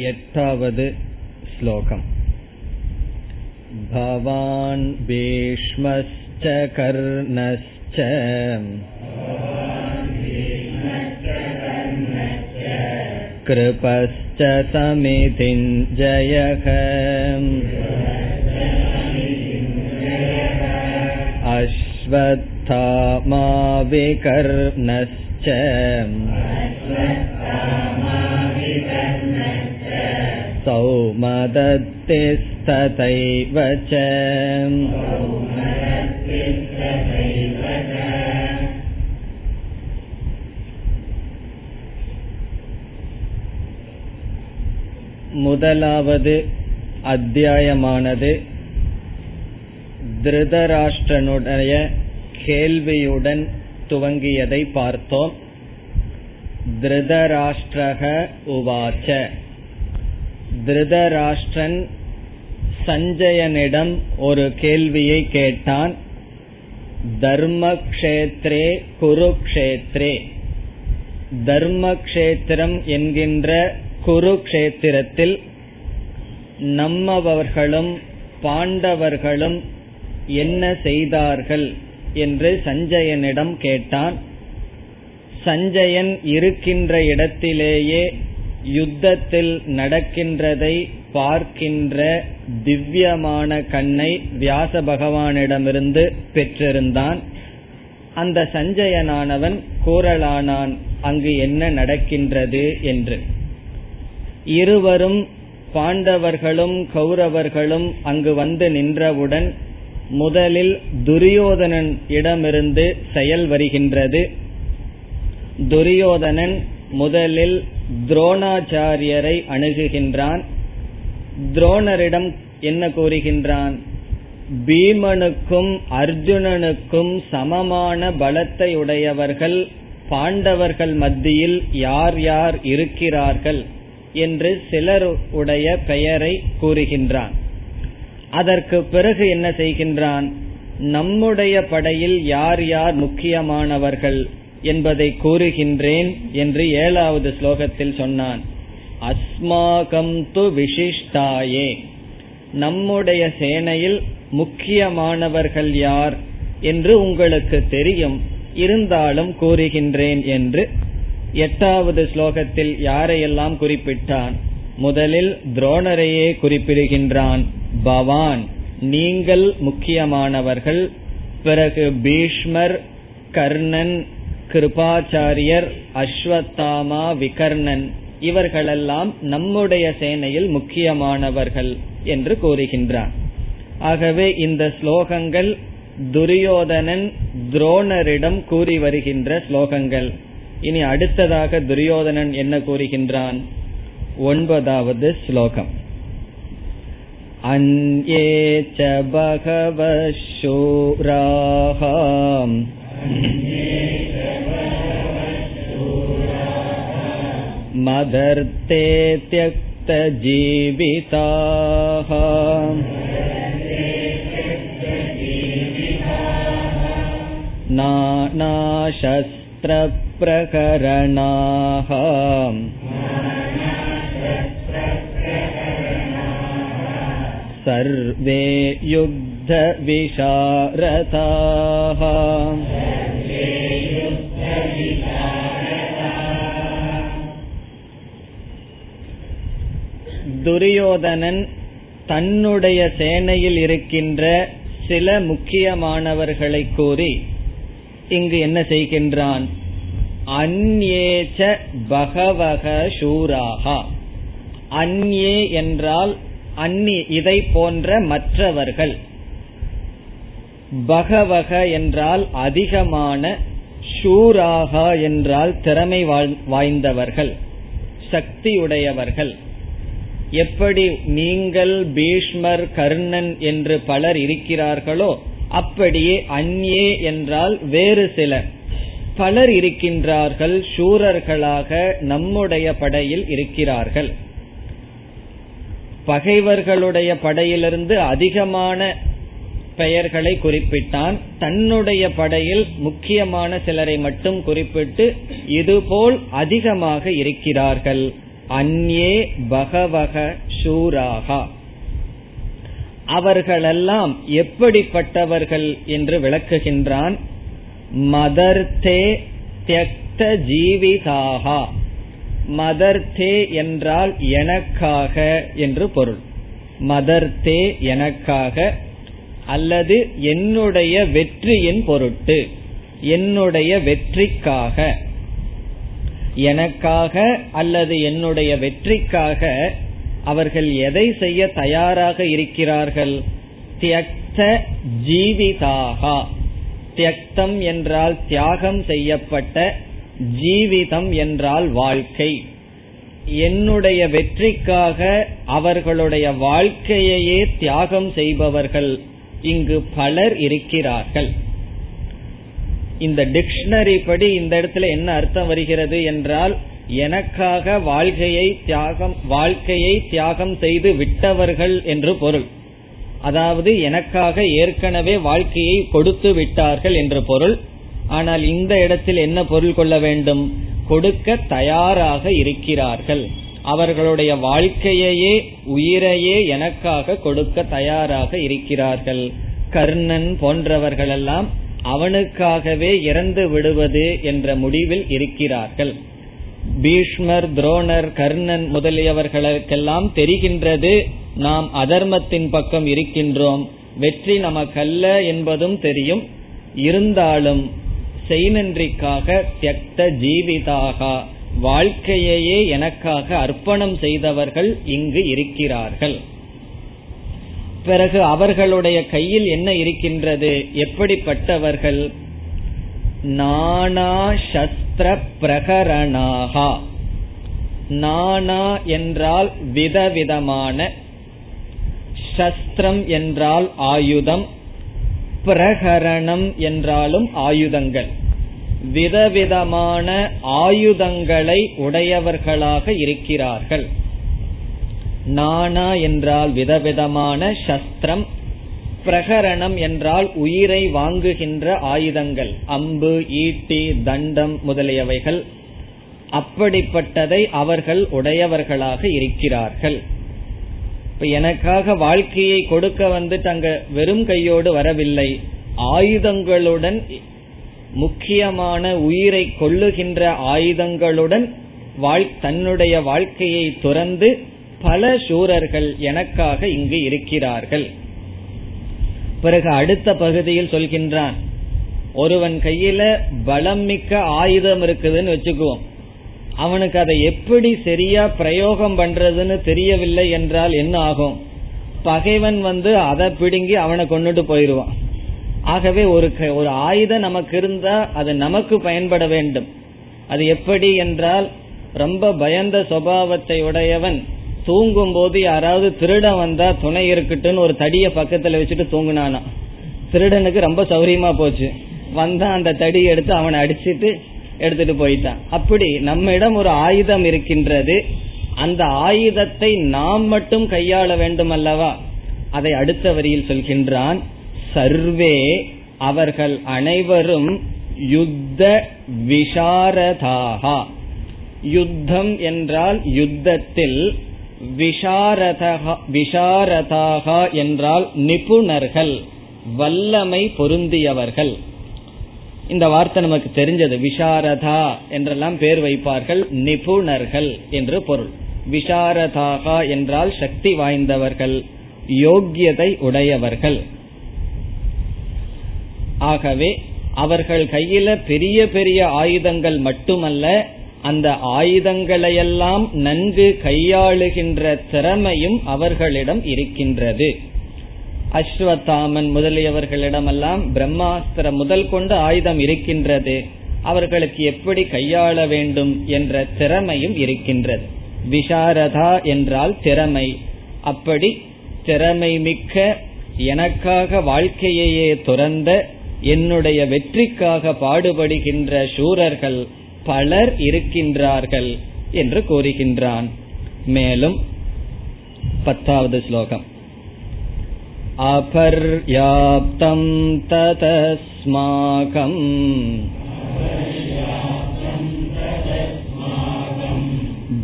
एटावद् श्लोकम् भवान् भीष्मश्च कर्णश्च कृपश्च समितिञ्जयः अश्वत्थामाविकर्णश्च सौमदत्तिस्तथैव च முதலாவது அத்தியாயமானது திருதராஷ்டிரனுடைய கேள்வியுடன் துவங்கியதை பார்த்தோம் திருதராஷ்டிரக உவாச்ச திருதராஷ்டிரன் சஞ்சயனிடம் ஒரு கேள்வியை கேட்டான். தர்மக்ஷேத்ரே குருக்ஷேத்ரே. தர்மக்ஷேத்திரம் என்கின்ற குருக்ஷேத்திரத்தில் நம்மவர்களும் பாண்டவர்களும் என்ன செய்தார்கள் என்று சஞ்சயனிடம் கேட்டான். சஞ்சயன் இருக்கின்ற இடத்திலேயே யுத்தத்தில் நடக்கின்றதை பார்க்கின்ற திவ்யமான கண்ணை வியாச பகவானிடமிருந்து பெற்றிருந்தான். அந்த சஞ்சயனானவன் கூறலானான் அங்கு என்ன நடக்கின்றது என்று. இருவரும் பாண்டவர்களும் கௌரவர்களும் அங்கு வந்து நின்றவுடன் முதலில் துரியோதனன் இடமிருந்து செயல் வருகின்றது. துரியோதனன் முதலில் துரோணாச்சாரியரை அணுகுகின்றான். துரோணரிடம் என்ன கூறுகின்றான்? பீமனுக்கும் அர்ஜுனனுக்கும் சமமான பலத்தை உடையவர்கள் பாண்டவர்கள் மத்தியில் யார் யார் இருக்கிறார்கள் என்று சிலருடைய பெயரை கூறுகின்றான். அதற்கு பிறகு என்ன செய்கின்றான்? நம்முடைய படையில் யார் யார் முக்கியமானவர்கள் என்பதை கூறுகின்றேன் என்று ஏழாவது ஸ்லோகத்தில் சொன்னான். அஸ்மாகம் து விசிஷ்டாயே. நம்முடைய சேனையில் முக்கியமானவர்கள் யார் என்று உங்களுக்கு தெரியும். இருந்தாலும் கூறுகின்றேன் என்று எட்டாவது ஸ்லோகத்தில் யாரையெல்லாம் குறிப்பிட்டான்? முதலில் துரோணரையே குறிப்பிடுகின்றான். பவான் நீங்கள் முக்கியமானவர்கள். பிறகு பீஷ்மர் கர்ணன் கிருபாச்சாரியர் அஸ்வத்தாமா விகர்ணன் இவர்களெல்லாம் நம்முடைய சேனையில் முக்கியமானவர்கள் என்று கூறுகின்றான் ஆகவே இந்த ஸ்லோகங்கள் துரியோதனன் துரோணரிடம் கூறி வருகின்ற ஸ்லோகங்கள் இனி அடுத்ததாக துரியோதனன் என்ன கூறுகின்றான் ஒன்பதாவது ஸ்லோகம் अन्ये च बहवः शूराः मदर्ते त्यक्तजीविताः नानाशस्त्रप्रकरणाः। सर्वे युद्धविशारदाः துரியோதனன் தன்னுடைய சேனையில் இருக்கின்ற சில முக்கியமானவர்களை கூறி இங்கு என்ன செய்கின்றான்? அந்நேச்ச பகவக சூராகா. அந்நே என்றால் அந்நி இதை போன்ற மற்றவர்கள். பகவக என்றால் அதிகமான ஷூராகா என்றால் திறமை வாய்ந்தவர்கள் சக்தியுடையவர்கள். எப்படி நீங்கள் பீஷ்மர் கர்ணன் என்று பலர் இருக்கிறார்களோ அப்படியே அந்நே என்றால் வேறு சிலர் பலர் இருக்கின்றார்கள் சூரர்களாக நம்முடைய படையில் இருக்கிறார்கள். பகைவர்களுடைய படையிலிருந்து அதிகமான பெயர்களை குறிப்பிட்டான். தன்னுடைய படையில் முக்கியமான சிலரை மட்டும் குறிப்பிட்டு இதுபோல் அதிகமாக இருக்கிறார்கள். அந்நே பகவக சூராகா. அவர்களெல்லாம் எப்படிப்பட்டவர்கள் என்று விளக்குகின்றான் மதர்த்தே தியக்த ஜீவிதாகா. மதர்த்தே என்றால் எனக்காக என்று பொருள். மதர்த்தே எனக்காக அல்லது என்னுடைய வெற்றியின் பொருட்டு என்னுடைய வெற்றிக்காக. எனக்காக அல்லது என்னுடைய வெற்றிக்காக அவர்கள் எதை செய்ய தயாராக இருக்கிறார்கள்? தியக்த ஜீவிதாகா. தியக்தம் என்றால் தியாகம் செய்யப்பட்ட ஜீவிதம் என்றால் வாழ்க்கை. என்னுடைய வெற்றிக்காக அவர்களுடைய வாழ்க்கையையே தியாகம் செய்பவர்கள் இங்கு பலர் இருக்கிறார்கள். இந்த டிக்ஷனரி படி இந்த இடத்துல என்ன அர்த்தம் வருகிறது என்றால் எனக்காக வாழ்க்கையை தியாகம் வாழ்க்கையை தியாகம் செய்து விட்டவர்கள் என்று பொருள். அதாவது எனக்காக ஏற்கனவே வாழ்க்கையை கொடுத்து விட்டார்கள் என்று பொருள். ஆனால் இந்த இடத்தில் என்ன பொருள் கொள்ள வேண்டும்? கொடுக்க தயாராக இருக்கிறார்கள். அவர்களுடைய வாழ்க்கையையே உயிரையே எனக்காக கொடுக்க தயாராக இருக்கிறார்கள். கர்ணன் போன்றவர்களெல்லாம் அவனுக்காகவே இறந்து விடுவது என்ற முடிவில் இருக்கிறார்கள். பீஷ்மர் துரோணர் கர்ணன் முதலியவர்களுக்கெல்லாம் தெரிகின்றது நாம் அதர்மத்தின் பக்கம் இருக்கின்றோம். வெற்றி நமக்கல்ல என்பதும் தெரியும். இருந்தாலும் செய்நன்றிக்காக தியக்த ஜீவிதாக வாழ்க்கையையே எனக்காக அர்ப்பணம் செய்தவர்கள் இங்கு இருக்கிறார்கள். பிறகு அவர்களுடைய கையில் என்ன இருக்கின்றது? எப்படிப்பட்டவர்கள்? நானா சஸ்திர பிரகரணாகா. நானா என்றால் விதவிதமான சஸ்திரம் என்றால் ஆயுதம் பிரகரணம் என்றாலும் ஆயுதங்கள். விதவிதமான ஆயுதங்களை உடையவர்களாக இருக்கிறார்கள். நானா என்றால் விதவிதமான சஸ்திரம் பிரகரணம் என்றால் உயிரை வாங்குகின்ற ஆயுதங்கள் அம்பு ஈட்டி தண்டம் முதலியவைகள். அப்படிப்பட்டதை அவர்கள் உடையவர்களாக இருக்கிறார்கள். இப்ப எனக்காக வாழ்க்கையை கொடுக்க வந்து தங்க வெறும் கையோடு வரவில்லை. ஆயுதங்களுடன் முக்கியமான உயிரை கொள்ளுகின்ற ஆயுதங்களுடன் தன்னுடைய வாழ்க்கையை துறந்து பல சூரர்கள் எனக்காக இங்கு இருக்கிறார்கள். பிறகு அடுத்த பகுதியில் சொல்கின்றான் ஒருவன் கையில பலம் மிக்க ஆயுதம் இருக்குதுன்னு வச்சுக்குவோம். அவனுக்கு அதை எப்படி சரியா பிரயோகம் பண்றதுன்னு தெரியவில்லை என்றால் என்ன ஆகும்? பகைவன் வந்து அதை பிடுங்கி அவனை கொண்டுட்டு போயிடுவான். ஆகவே ஒரு ஒரு ஆயுதம் நமக்கு இருந்தா அது நமக்கு பயன்பட வேண்டும். அது எப்படி என்றால் ரொம்ப பயந்த சுவாவத்தை உடையவன் தூங்கும் போது யாராவது திருடன் வந்தா துணை இருக்கட்டும்னு ஒரு தடிய பக்கத்துல வச்சுட்டு தூங்கினானா. திருடனுக்கு ரொம்ப சௌரியமா போச்சு. வந்தா அந்த தடி எடுத்து அவனை அடிச்சிட்டு எடுத்துட்டு போயிட்டான். அப்படி நம்மிடம் ஒரு ஆயுதம் இருக்கின்றது. அந்த ஆயுதத்தை நாம் மட்டும் கையாள வேண்டும் அல்லவா அதை அடுத்த வரியில் சொல்கின்றான். சர்வே அவர்கள் அனைவரும் யுத்த விஷாரதாகா. யுத்தம் என்றால் யுத்தத்தில் விஷாரதாகா என்றால் நிபுணர்கள் வல்லமை பொருந்தியவர்கள். இந்த வார்த்தை நமக்கு தெரிஞ்சது. விஷாரதா என்றெல்லாம் பேர் வைப்பார்கள் நிபுணர்கள் என்று பொருள். விஷாரதாகா என்றால் சக்தி வாய்ந்தவர்கள் யோக்கியதை உடையவர்கள். ஆகவே அவர்கள் கையில பெரிய பெரிய ஆயுதங்கள் மட்டுமல்ல அந்த ஆயுதங்களையெல்லாம் நன்கு கையாளுகின்ற திறமையும் அவர்களிடம் இருக்கின்றது. அஸ்வத்தாமன் முதலியவர்களிடமெல்லாம் பிரம்மாஸ்திரம் முதல் கொண்டு ஆயுதம் இருக்கின்றது. அவர்களுக்கு எப்படி கையாள வேண்டும் என்ற திறமையும் இருக்கின்றது. விஷாரதா என்றால் திறமை. அப்படி திறமை மிக்க எனக்காக வாழ்க்கையையே துறந்த என்னுடைய வெற்றிக்காக பாடுபடுகின்ற சூரர்கள் பலர் இருக்கின்றார்கள் என்று கூறுகின்றான் மேலும் பத்தாவது ஸ்லோகம் अपर्याप्तं ततस्माकम्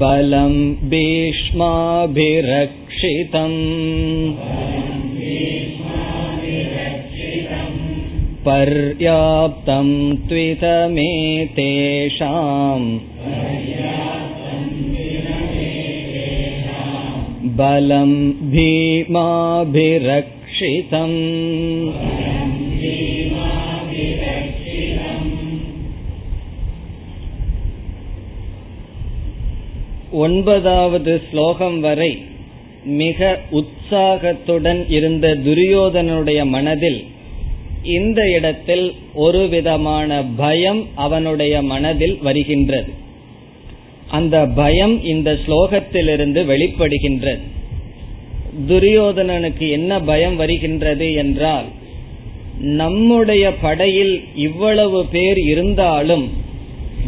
बलं भीष्माभिरक्षितम् पर्याप्तं त्वितमेतेषाम् बलं भीमाभिरक्षितम् ஒன்பதாவது ஸ்லோகம் வரை மிக உற்சாகத்துடன் இருந்த துரியோதனுடைய மனதில் இந்த இடத்தில் ஒரு விதமான பயம் அவனுடைய மனதில் வருகின்றது. அந்த பயம் இந்த ஸ்லோகத்திலிருந்து வெளிப்படுகின்றது. துரியோதனனுக்கு என்ன பயம் வருகின்றது என்றால் நம்முடைய படையில் இவ்வளவு பேர் இருந்தாலும்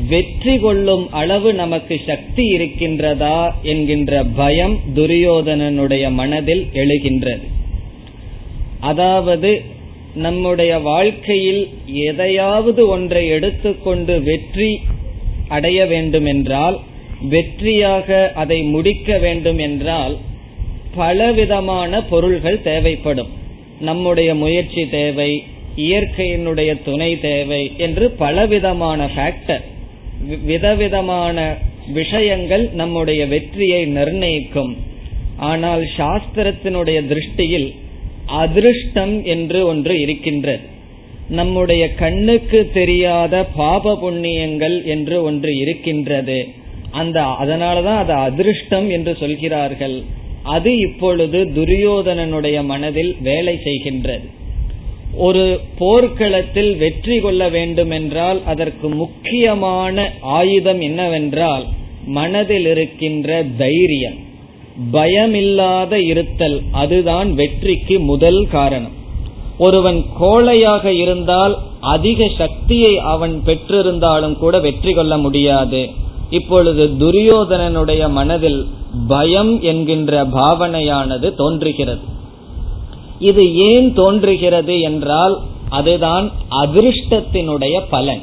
வெற்றி கொள்ளும் அளவு நமக்கு சக்தி இருக்கின்றதா என்கின்ற பயம் துரியோதனனுடைய மனதில் எழுகின்றது. அதாவது நம்முடைய வாழ்க்கையில் எதையாவது ஒன்றை எடுத்துக்கொண்டு வெற்றி அடைய வேண்டும் என்றால் வெற்றியாக அதை முடிக்க வேண்டும் என்றால் பலவிதமான பொருள்கள் தேவைப்படும். நம்முடைய முயற்சி தேவை இயற்கையினுடைய துணை தேவை என்று பலவிதமான ஃபேக்டர் விதவிதமான விஷயங்கள் நம்முடைய வெற்றியை நிர்ணயிக்கும். ஆனால் சாஸ்திரத்தினுடைய திருஷ்டியில் அதிருஷ்டம் என்று ஒன்று இருக்கின்றது நம்முடைய கண்ணுக்கு தெரியாத பாப புண்ணியங்கள் என்று ஒன்று இருக்கின்றது. அந்த அதனாலதான் அது அதிருஷ்டம் என்று சொல்கிறார்கள். அது இப்பொழுது துரியோதனனுடைய மனதில் வேலை செய்கின்றது. ஒரு போர்க்களத்தில் வெற்றி கொள்ள வேண்டும் என்றால் அதற்கு முக்கியமான ஆயுதம் என்னவென்றால் மனதில் இருக்கின்ற தைரியம். பயமில்லாத இருத்தல் அதுதான் வெற்றிக்கு முதல் காரணம். ஒருவன் கோழையாக இருந்தால் அதிக சக்தியை அவன் பெற்றிருந்தாலும் கூட வெற்றி கொள்ள முடியாது. இப்பொழுது துரியோதனனுடைய மனதில் பயம் என்கின்ற பாவனையானது தோன்றுகிறது. இது ஏன் தோன்றுகிறது என்றால் அதுதான் அதிருஷ்டத்தினுடைய பலன்.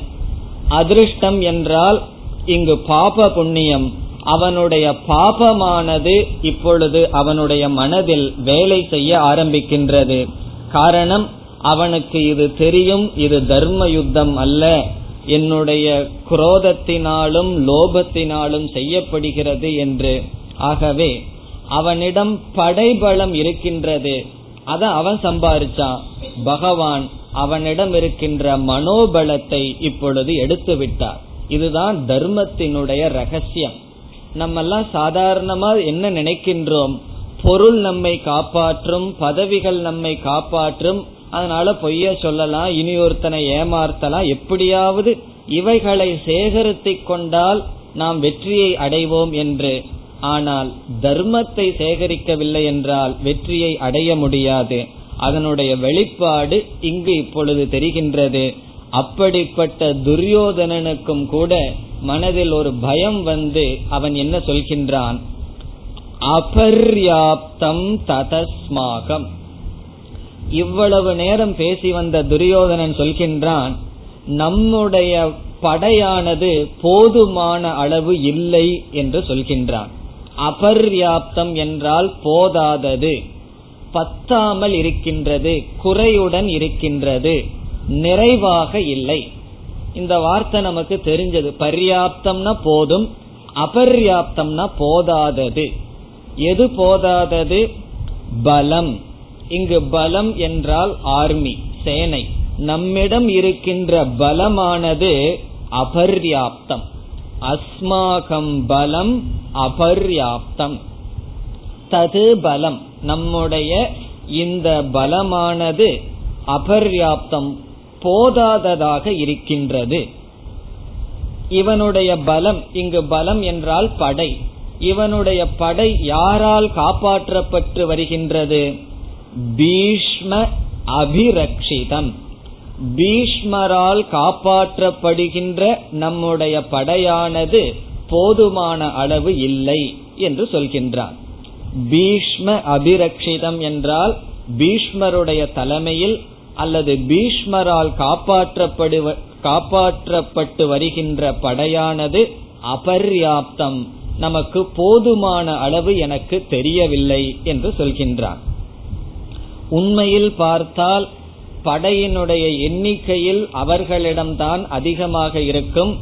அதிருஷ்டம் என்றால் இங்கு பாப புண்ணியம் அவனுடைய பாபமானது இப்பொழுது அவனுடைய மனதில் வேலை செய்ய ஆரம்பிக்கின்றது. காரணம் அவனுக்கு இது தெரியும் இது தர்ம யுத்தம் அல்ல. என்னுடைய குரோதத்தினாலும் லோபத்தினாலும் செய்யப்படுகிறது என்று. ஆகவே அவனிடம் படைபலம் இருக்கின்றது. அத அவன் சம்பாரிச்சான். பகவான் அவனிடம் இருக்கின்ற மனோபலத்தை இப்பொழுது எடுத்து விட்டார் இதுதான் தர்மத்தினுடைய ரகசியம். நம்ம எல்லாம் சாதாரணமா என்ன நினைக்கின்றோம்? பொருள் நம்மை காப்பாற்றும் பதவிகள் நம்மை காப்பாற்றும் அதனால பொய்ய சொல்லலாம் இனி ஒருத்தனை ஏமாற்றலாம் எப்படியாவது இவைகளை சேகரித்து கொண்டால் நாம் வெற்றியை அடைவோம் என்று. ஆனால் தர்மத்தை சேகரிக்கவில்லை என்றால் வெற்றியை அடைய முடியாது. அதனுடைய வெளிப்பாடு இங்கு இப்பொழுது தெரிகின்றது. அப்படிப்பட்ட துரியோதனனுக்கும் கூட மனதில் ஒரு பயம் வந்து அவன் என்ன சொல்கின்றான்? அபர்யாப்தம் ததஸ்மாகம். இவ்வளவு நேரம் பேசி வந்த துரியோதனன் சொல்கின்றான் நம்முடைய படையானது போதுமான அளவு இல்லை என்று சொல்கின்றான். அபர்யாப்தம் என்றால் போதாதது பத்தாமல் இருக்கின்றது குறையுடன் இருக்கின்றது நிறைவாக இல்லை. இந்த வார்த்தை நமக்கு தெரிஞ்சது. பர்யாப்தம்னா போதும் அபர்யாப்தம்னா போதாதது. எது போதாதது? பலம். இங்கு பலம் என்றால் ஆர்மி சேனை. நம்மிடம் இருக்கின்ற பலமானது அபர்யாப்தம். அஸ்மாகம் பலம் அபர்யாப்தம். தது பலம். நம்முடைய இந்த பலமானது அபர்யாப்தம். போதாததாக இருக்கின்றது. இவனுடைய பலம் இங்கு பலம் என்றால் படை. இவனுடைய படை யாரால் காப்பாற்றப்பட்டு வருகின்றது? பீஷ்ம அபிரக்ஷிதம். பீஷ்மரால் காப்பாற்றப்படுகின்ற நம்முடைய படையானது போதுமான அளவு இல்லை என்று சொல்கின்றார் பீஷ்ம அபிரக்ஷிதம் என்றால் பீஷ்மருடைய தலைமையில் அல்லது பீஷ்மரால் காப்பாற்றப்படுவ காப்பாற்றப்பட்டு வருகின்ற படையானது அபர்யாப்தம். நமக்கு போதுமான அளவு எனக்கு தெரியவில்லை என்று சொல்கின்றான் உண்மையில் பார்த்தால் படையினுடைய எண்ணிக்கையில் அவர்களிடம்தான் அதிகமாக இருக்கும்.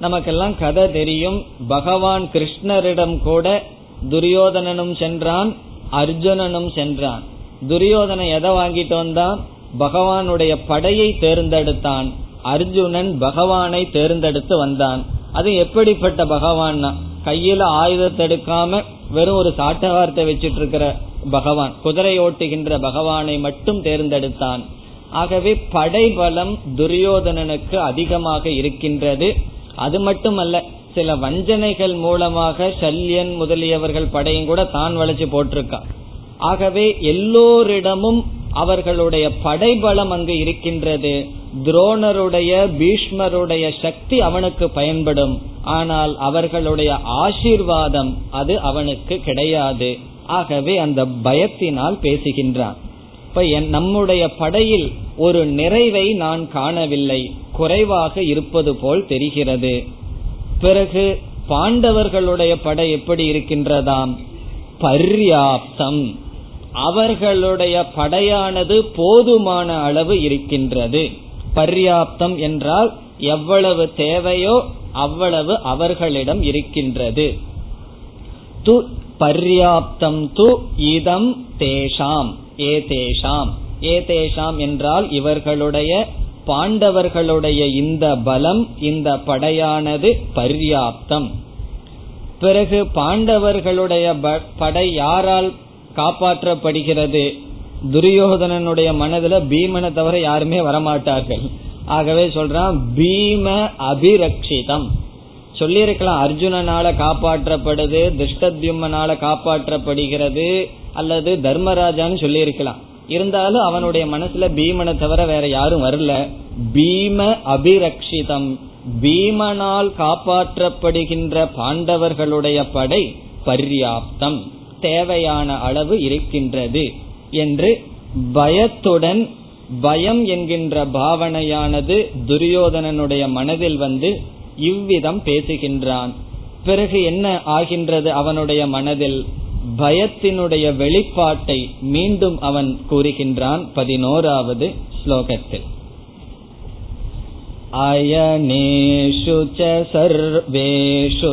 நமக்கெல்லாம் கதை தெரியும். பகவான் கிருஷ்ணரிடம் கூட துரியோதனனும் சென்றான் அர்ஜுனனும் சென்றான். துரியோதனை எதை வாங்கிட்டு வந்தான்? பகவானுடைய படையை தேர்ந்தெடுத்தான். அர்ஜுனன் பகவானை தேர்ந்தெடுத்து வந்தான். அது எப்படிப்பட்ட பகவான் கையில ஆயுதத்தை எடுக்காம வெறும் ஒரு சாட்டவார்த்தை வச்சிட்டு இருக்கிற பகவான் குதிரை ஓட்டுகின்ற பகவானை மட்டும் தேர்ந்தெடுத்தான். ஆகவே படைபலம் துரியோதனனுக்கு அதிகமாக இருக்கின்றது. அது மட்டுமல்ல சில வஞ்சனைகள் மூலமாக சல்யன் முதலியவர்கள் படையும் கூட தான் வளைச்சு போட்டிருக்கான் ஆகவே எல்லோரிடமும் அவர்களுடைய படைபலம் அங்கு இருக்கின்றது. துரோணருடைய பீஷ்மருடைய சக்தி அவனுக்கு பயன்படும். ஆனால் அவர்களுடைய ஆசீர்வாதம் அது அவனுக்கு கிடையாது. ஆகவே அந்த பயத்தினால் பேசுகின்றான். இப்ப நம்முடைய படையில் ஒரு நிறைவை நான் காணவில்லை. குறைவாக இருப்பது போல் தெரிகிறது. பிறகு பாண்டவர்களுடைய படை எப்படி இருக்கின்றதாம்? பர்யாப்தம். அவர்களுடைய படையானது போதுமான அளவு இருக்கின்றது. பர்யாப்தம் என்றால் எவ்வளவு தேவையோ அவ்வளவு அவர்களிடம் இருக்கின்றது. து பர்யாப்தம் து இதம் தேஷாம் ஏ தேஷாம். ஏ தேஷாம் என்றால் இவர்களுடைய பாண்டவர்களுடைய இந்த பலம் இந்த படையானது பர்யாப்தம். பிறகு பாண்டவர்களுடைய படை யாரால் காப்பாற்றப்படுகிறது. துரியோதனனுடைய மனதுல பீமனை தவிர யாருமே வரமாட்டார்கள். ஆகவே சொல்றான் பீம அபிரக்ஷிதம். சொல்லியிருக்கலாம் அர்ஜுனனால காப்பாற்றப்படுது திருஷ்டத்யும்மனால காப்பாற்றப்படுகிறது அல்லது தர்மராஜான்னு சொல்லியிருக்கலாம். இருந்தாலும் அவனுடைய மனசுல பீமனை தவிர வேற யாரும் வரல. பீம அபிரக்ஷிதம். பீமனால் காப்பாற்றப்படுகின்ற பாண்டவர்களுடைய படை பர்யாப்தம். தேவையான அளவு இருக்கின்றது என்று பயத்துடன் பயம் என்கின்ற பாவனையானது துரியோதனனுடைய மனதில் வந்து இவ்விதம் பேசுகின்றான். பிறகு என்ன ஆகின்றது அவனுடைய மனதில்? பயத்தினுடைய வெளிப்பாட்டை மீண்டும் அவன் கூறுகின்றான். பதினோராவது ஸ்லோகத்தில். அயனேஷு சர்வேஷு.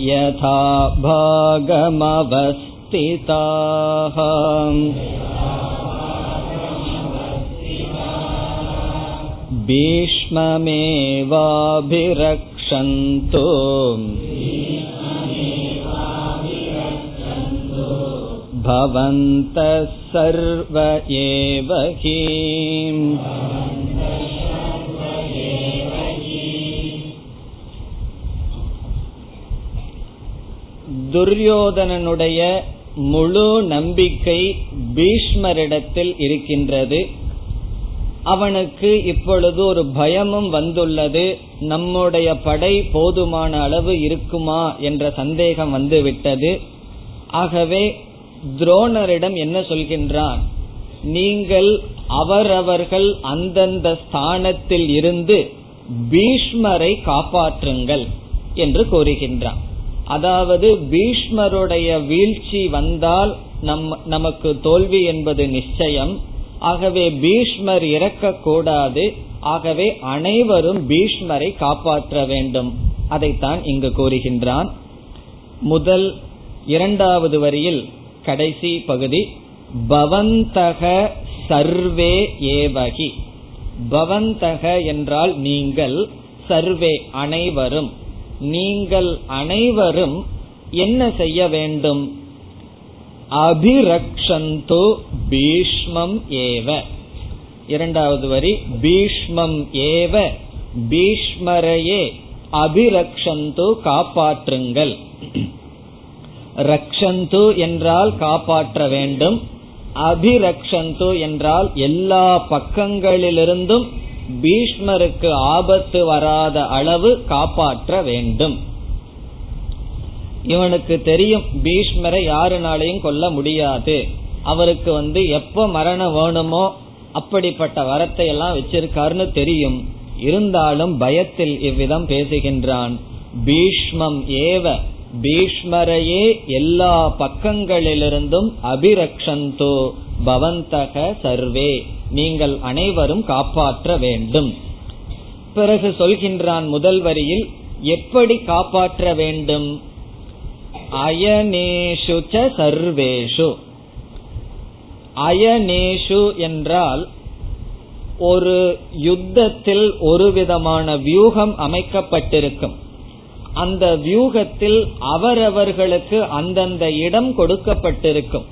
यथा भागमवस्थिताः भीष्ममेवाभिरक्षन्तु भवन्तः सर्व एव हि துரியோதனனுடைய முழு நம்பிக்கை பீஷ்மரிடத்தில் இருக்கின்றது. அவனுக்கு இப்பொழுது ஒரு பயமும் வந்துள்ளது. நம்முடைய படை போதுமான அளவு இருக்குமா என்ற சந்தேகம் வந்துவிட்டது. ஆகவே துரோணரிடம் என்ன சொல்கின்றான்? நீங்கள் அவரவர்கள் அந்தந்த ஸ்தானத்தில் இருந்து பீஷ்மரை காப்பாற்றுங்கள் என்று கூறுகின்றான். அதாவது பீஷ்மருடைய வீழ்ச்சி வந்தால் நம் நமக்கு தோல்வி என்பது நிச்சயம். ஆகவே பீஷ்மர் இறக்கக்கூடாது. ஆகவே அனைவரும் பீஷ்மரை காப்பாற்ற வேண்டும். அதைத்தான் இங்கு கூறுகின்றான். முதல் இரண்டாவது வரியில் கடைசி பகுதி பவந்தக சர்வே ஏவகி. பவந்தக என்றால் நீங்கள் சர்வே அனைவரும். நீங்கள் அனைவரும் என்ன செய்ய வேண்டும்? அபிரக்ஷந்து பீஷ்மம் ஏவ. இரண்டாவது வரி பீஷ்மம் ஏவ. பீஷ்மரையே அபிரக்ஷந்து காப்பாற்றுங்கள். ரக்ஷந்து என்றால் காப்பாற்ற வேண்டும். அபிரக்ஷந்து என்றால் எல்லா பக்கங்களிலிருந்தும் பீஷ்மருக்கு ஆபத்து வராத அளவு காப்பாற்ற வேண்டும். இவனுக்கு தெரியும் பீஷ்மரை யாருனாலையும் கொல்ல முடியாது. அவருக்கு வந்து எப்ப மரணம் வேணுமோ அப்படிப்பட்ட வரத்தை எல்லாம் வச்சிருக்காருன்னு தெரியும். இருந்தாலும் பயத்தில் இவ்விதம் பேசுகின்றான். பீஷ்மம் ஏவ பீஷ்மரையே எல்லா பக்கங்களிலிருந்தும் அபிரக்ஷந்தோ பவந்தக சர்வே. நீங்கள் அனைவரும் காப்பாற்ற வேண்டும். பிறகு சொல்கின்றான் முதல் வரியில் எப்படி காப்பாற்ற வேண்டும்? அயனேஷு சர்வேஷு. அயனேஷு என்றால் ஒரு யுத்தத்தில் ஒரு விதமான வியூகம் அமைக்கப்பட்டிருக்கும். அந்த வியூகத்தில் அவரவர்களுக்கு அந்தந்த இடம் கொடுக்கப்பட்டிருக்கும்.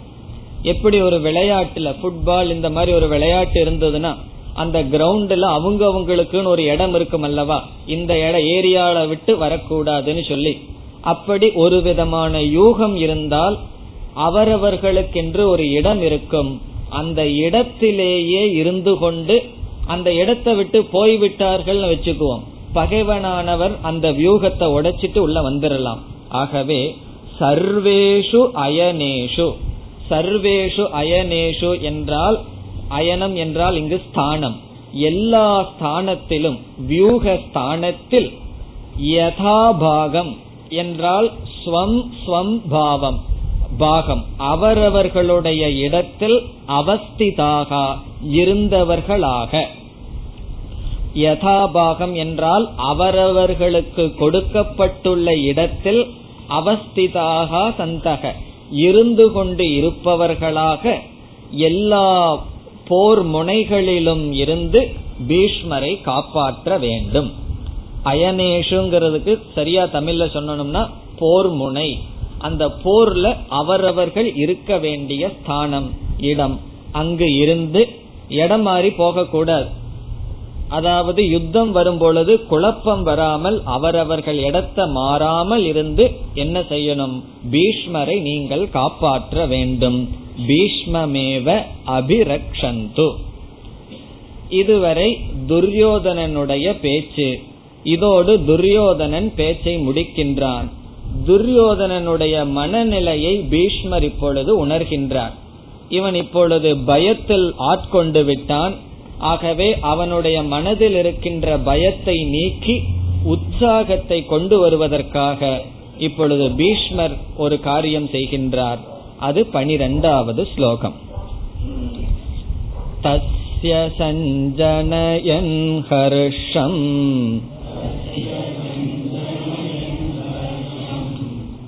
எப்படி ஒரு விளையாட்டுல ஃபுட்பால் இந்த மாதிரி ஒரு விளையாட்டு இருந்ததுன்னா அந்த கிரவுண்ட்ல அவங்க அவங்களுக்குன்னு ஒரு இடம் இருக்கும் அல்லவா? இந்த இடம் ஏரியால விட்டு வரக்கூடாதுன்னு சொல்லி. அப்படி ஒரு விதமான யூகம் இருந்தால் அவரவர்களுக்கென்று ஒரு இடம் இருக்கும். அந்த இடத்திலேயே இருந்து கொண்டு அந்த இடத்தை விட்டு போய்விட்டார்கள் வச்சுக்குவோம். பகைவனானவர் அந்த வியூகத்தை உடைச்சிட்டு உள்ள வந்துடலாம் ஆகவே சர்வேஷு அயனேஷு. சர்வேஷு அயனேஷு என்றால் அயனம் என்றால் இங்கு ஸ்தானம். எல்லா ஸ்தானத்திலும் வியூக ஸ்தானத்தில் யதாபாகம் என்றால் ஸ்வம் ஸ்வம் பாவம். பாகம். அவரவர்களுடைய இடத்தில் அவஸ்திதாக இருந்தவர்களாக. யதாபாகம் என்றால் அவரவர்களுக்கு கொடுக்கப்பட்டுள்ள இடத்தில் அவஸ்திதாக சந்தக. இருந்து கொண்டு இருப்பவர்களாக எல்லா போர் முனைகளிலும் இருந்து பீஷ்மரை காப்பாற்ற வேண்டும். அயனேஷுங்கிறதுக்கு சரியா தமிழ்ல சொன்னோம்னா போர் முனை. அந்த போர்ல அவரவர்கள் இருக்க வேண்டிய ஸ்தானம் இடம். அங்கு இருந்து இடம் மாறி போகக்கூடாது. அதாவது யுத்தம் வரும் பொழுது குழப்பம் வராமல் அவரவர்கள் இடத்தை மாறாமல் இருந்து என்ன செய்யணும்? பீஷ்மரை நீங்கள் காப்பாற்ற வேண்டும். பீஷ்மமேவ அபிரக்ஷந்து. இதுவரை துரியோதனனுடைய பேச்சு. இதோடு துரியோதனன் பேச்சை முடிக்கின்றான். துரியோதனனுடைய மனநிலையை பீஷ்மர் இப்பொழுது உணர்கின்றார். இவன் இப்பொழுது பயத்தில் ஆட்கொண்டு விட்டான். ஆகவே அவனுடைய மனதில் இருக்கின்ற பயத்தை நீக்கி உற்சாகத்தை கொண்டு வருவதற்காக இப்பொழுது பீஷ்மர் ஒரு காரியம் செய்கின்றார் அது பனிரெண்டாவது ஸ்லோகம் தஸ்ய சஞ்சனயன் ஹர்ஷம்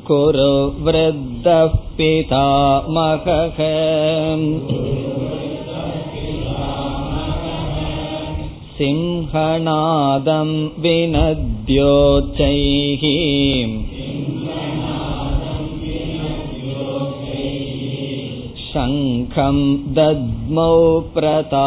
குரு वृद्धः पितामहः सिंहनादं विनद्योच्चैः शङ्खं दद्मौ प्रतापवान्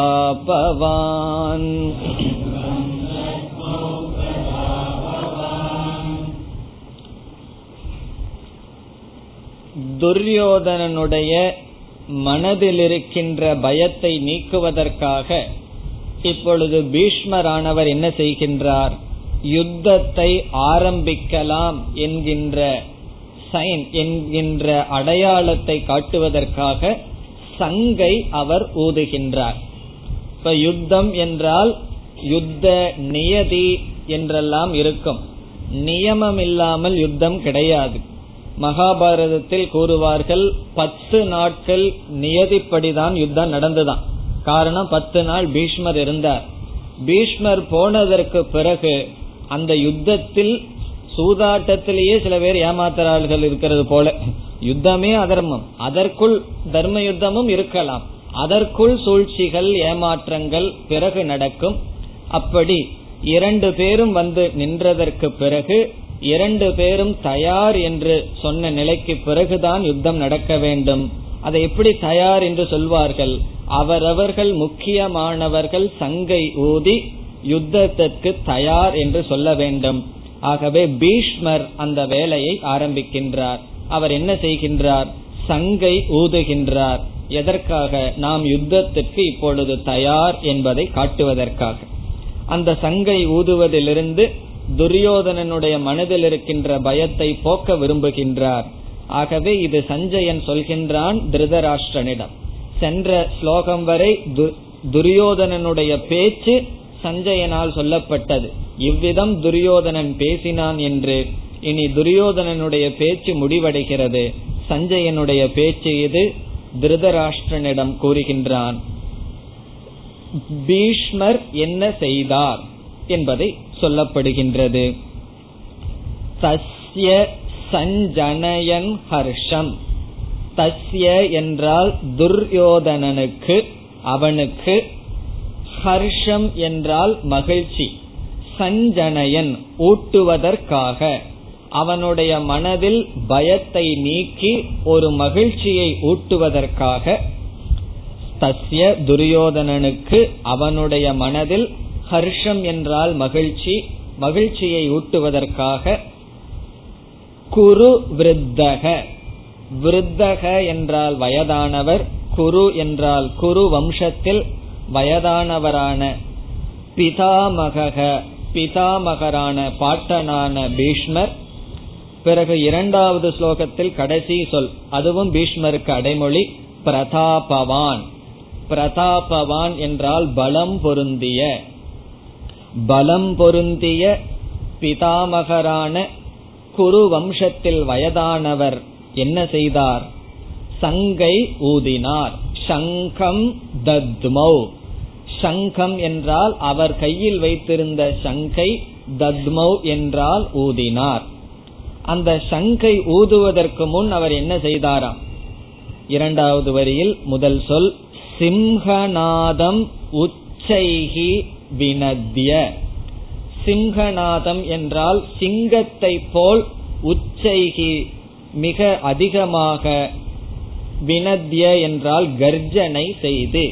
துரியோதனனுடைய மனதில் இருக்கின்ற பயத்தை நீக்குவதற்காக இப்பொழுது பீஷ்மரானவர் என்ன செய்கின்றார்? யுத்தத்தை ஆரம்பிக்கலாம் என்கின்ற சைன் என்கின்ற அடையாளத்தை காட்டுவதற்காக சங்கை அவர் ஊதுகின்றார். இப்ப யுத்தம் என்றால் யுத்த நியதி என்றெல்லாம் இருக்கும். நியமம் இல்லாமல் யுத்தம் கிடையாது. மகாபாரதத்தில் கூறுவார்கள் பத்து நாட்கள் நியதிப்படிதான் யுத்தம் நடந்துதான். காரணம் பத்து நாள் பீஷ்மர் இருந்தார். பீஷ்மர் போனதற்கு பிறகு அந்த யுத்தத்தில் சூதாட்டத்திலேயே சில பேர் ஏமாத்துறாள்கள் இருக்கிறது போல. யுத்தமே அதர்மம். அதற்குள் தர்ம யுத்தமும் இருக்கலாம். அதற்குள் சூழ்ச்சிகள் ஏமாற்றங்கள் பிறகு நடக்கும். அப்படி இரண்டு பேரும் வந்து நின்றதற்கு பிறகு இரண்டு பேரும் தயார் என்று சொன்ன நிலைக்கு பிறகுதான் யுத்தம் நடக்க வேண்டும். அதை எப்படி தயார் என்று சொல்வார்கள்? அவரவர்கள் முக்கியமானவர்கள் சங்கை ஊதி யுத்தத்திற்கு தயார் என்று சொல்ல வேண்டும். ஆகவே பீஷ்மர் அந்த வேலையை ஆரம்பிக்கின்றார். அவர் என்ன செய்கின்றார்? சங்கை ஊதுகின்றார். எதற்காக? நாம் யுத்தத்துக்கு இப்பொழுது தயார் என்பதை காட்டுவதற்காக. அந்த சங்கை ஊதுவதிலிருந்து துரியோதனனுடைய மனதில் இருக்கின்ற பயத்தை போக்க விரும்புகின்றார். ஆகவே இது சஞ்சயன் சொல்கின்றான் திருதராஷ்டிரனிடம். சென்ற ஸ்லோகம் வரை துரியோதனனுடைய பேச்சு சஞ்சயனால் சொல்லப்பட்டது. இவ்விதம் துரியோதனன் பேசினான் என்று இனி துரியோதனனுடைய பேச்சு முடிவடைகிறது. சஞ்சயனுடைய பேச்சு இது திருதராஷ்டிரனிடம் கூறுகின்றான். பீஷ்மர் என்ன செய்தார் என்பதை சொல்லப்படுகின்றது. தஸ்ய சஞ்சனயன் ஹர்ஷம். தஸ்ய என்றால் துர்யோதனனுக்கு அவனுக்கு ஹர்ஷம் என்றால் மகிழ்ச்சி சஞ்சனையன் ஊட்டுவதற்காக. அவனுடைய மனதில் பயத்தை நீக்கி ஒரு மகிழ்ச்சியை ஊட்டுவதற்காக. தஸ்ய துரியோதனனுக்கு அவனுடைய மனதில் ஹர்ஷம் என்றால் மகிழ்ச்சி மகிழ்ச்சியை ஊட்டுவதற்காக. குரு விருத்தக. விருத்தக என்றால் வயதானவர் குரு என்றால் குரு வம்சத்தில் வயதானவரான பிதாமக பிதாமகரான பாட்டனான பீஷ்மர். பிறகு இரண்டாவது ஸ்லோகத்தில் கடைசி சொல் அதுவும் பீஷ்மருக்கு அடைமொழி பிரதாபவான். பிரதாபவான் என்றால் பலம் பொருந்திய. பலம் பொருந்திய பிதாமகரான குரு வம்சத்தில் வயதானவர். என்ன செய்தார்? சங்கை ஊதினார். சங்கம் தத்மௌ. சங்கம் என்றால் அவர் கையில் வைத்திருந்த சங்கை தத்மௌ என்றால் ஊதினார். அந்த சங்கை ஊதுவதற்கு முன் அவர் என்ன செய்தாராம்? இரண்டாவது வரியில் முதல் சொல் சிம்ஹநாதம் உச்சைகி வினத்திய. சிம்ஹநாதம் என்றால் சிங்கத்தை போல் உச்சைகி மிக அதிகமாக வினத்திய என்றால் கர்ஜனை செய்து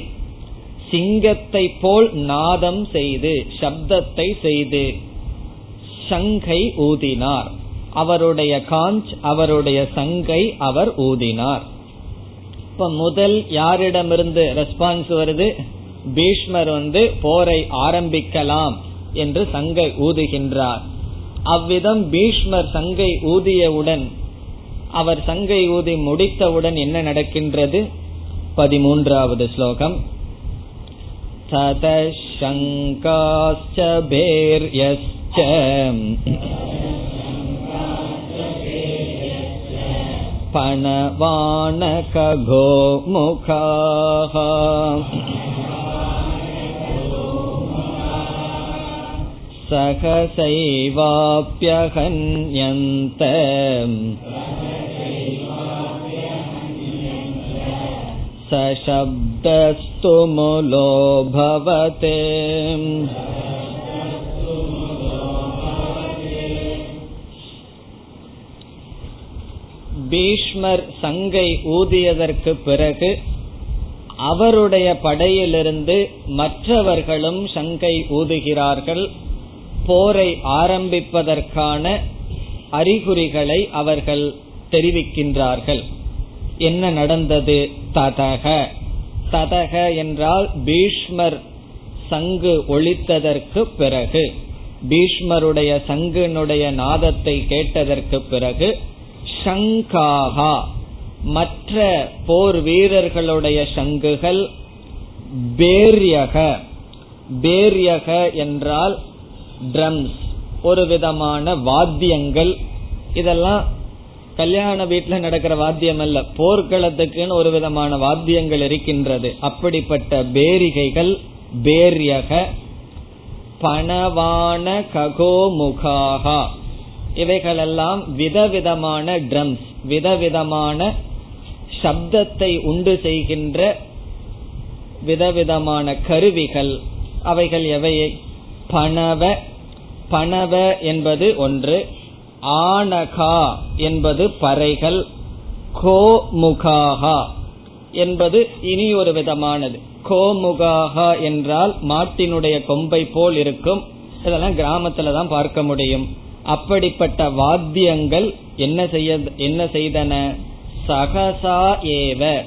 சிங்கத்தை போல் நாதம் செய்து சப்தத்தை செய்து சங்கை ஊதினார். அவருடைய காஞ்ச் அவருடைய சங்கை அவர் ஊதினார். இப்ப முதல் யாரிடமிருந்து ரெஸ்பான்ஸ் வருது? பீஷ்மர் வந்து போரை ஆரம்பிக்கலாம் என்று சங்கை ஊதுகின்றார். அவ்விதம் பீஷ்மர் சங்கை ஊதியவுடன் அவர் சங்கை ஊதி முடித்தவுடன் என்ன நடக்கின்றது பதிமூன்றாவது ஸ்லோகம் ததசங்காச்ச பேர்யஸ்ச पणवानकघो मुखाः सहसैवाप्यहन्यन्त सशब्दस्तु मुलो भवते பீஷ்மர் சங்கை ஊதியதற்கு பிறகு அவருடைய படையிலிருந்து மற்றவர்களும் சங்கை ஊதுகிறார்கள் போரை ஆரம்பிப்பதற்கான அறிகுறிகளை அவர்கள் தெரிவிக்கின்றார்கள் என்ன நடந்தது? ததக. ததக என்றால் பீஷ்மர் சங்கு ஒழித்ததற்கு பிறகு பீஷ்மருடைய சங்குனுடைய நாதத்தை கேட்டதற்கு பிறகு ஷங்காகா மற்ற போர் வீரர்களுடைய சங்குகள் பேரியக. பேரியக என்றால் ட்ரம்ஸ். ஒரு விதமான வாத்தியங்கள். இதெல்லாம் கல்யாண வீட்டுல நடக்கிற வாத்தியம் அல்ல. போர்க்களத்துக்குன்னு ஒரு விதமான வாத்தியங்கள் இருக்கின்றது. அப்படிப்பட்ட பேரிகைகள் பேரியக பணவான ககோமுகாகா. இவைகளெல்லாம் விதவிதமான ட்ரம்ஸ் விதவிதமான சப்தத்தை உண்டு செய்கின்ற விதவிதமான கருவிகள். அவைகள் எவையை? பணவ பணவ என்பது ஒன்று. ஆனகா என்பது பறைகள் கோமுகாகா என்பது இனி ஒரு விதமானது. கோமுகாகா என்றால் மாட்டினுடைய கொம்பை போல் இருக்கும். இதெல்லாம் கிராமத்துல தான் பார்க்க முடியும். அப்படிப்பட்ட வாத்தியங்கள் என்ன செய்ய என்ன செய்தன? சகசா ஏவ.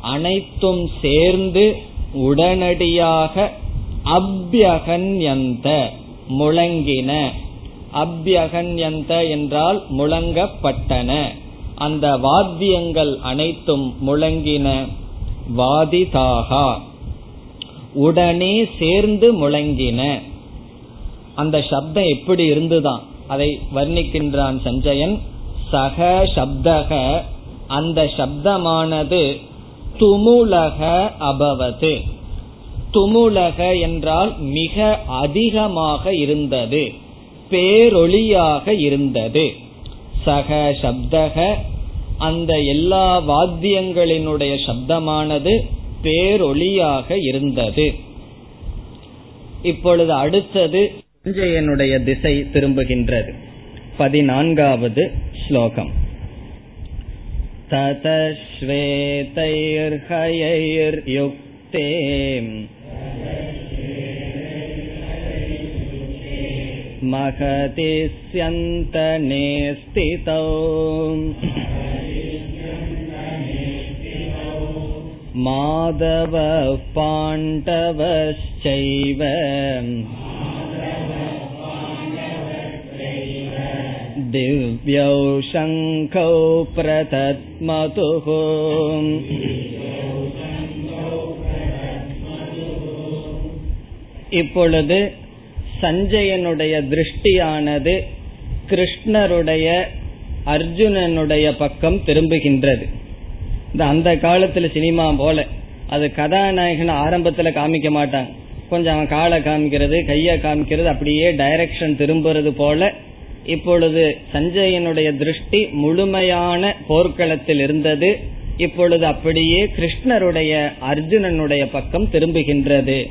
அனைத்தும் சேர்ந்து உடனடியாக அபியகன்யந்த முழங்கின. அபியகன்யந்த என்றால் முழங்கப்பட்டன. அந்த வாத்தியங்கள் அனைத்தும் முழங்கின வாதிதாகா. உடனே சேர்ந்து முழங்கின. அந்த சப்தம் எப்படி இருந்துதான்? அதை வர்ணிக்கின்றான் சஞ்சயன். சக சப்தக அந்த சப்தமானது துமுலக அபவது. துமுலக என்றால் மிக அதிகமாக இருந்தது. பேரொளியாக இருந்தது சக சப்தக அந்த எல்லா வாத்தியங்களினுடைய சப்தமானது பேரொளியாக இருந்தது இப்பொழுது அடுத்தது சஞ்சயனுடைய திசை திரும்புகின்றது பதினான்காவது ஸ்லோகம் ततश्वेतैर्हयैर्युक्ते महति स्यन्तने स्थितौ माधवः पाण्डवश्चैव दिव्यौ शङ्खौ प्रतत्मतुः இப்பொழுது சஞ்சயனுடைய திருஷ்டியானது கிருஷ்ணருடைய அர்ஜுனனுடைய பக்கம் திரும்புகின்றது. இந்த அந்த காலத்துல சினிமா போல. அது கதாநாயகன் ஆரம்பத்துல காமிக்க மாட்டாங்க கொஞ்சம் அவன் காலை காமிக்கிறது கைய காமிக்கிறது அப்படியே டைரக்ஷன் திரும்புறது போல. இப்பொழுது சஞ்சயனுடைய திருஷ்டி முழுமையான போர்க்களத்தில் இருந்தது. இப்பொழுது அப்படியே கிருஷ்ணருடைய அர்ஜுனனுடைய பக்கம் திரும்புகின்றது.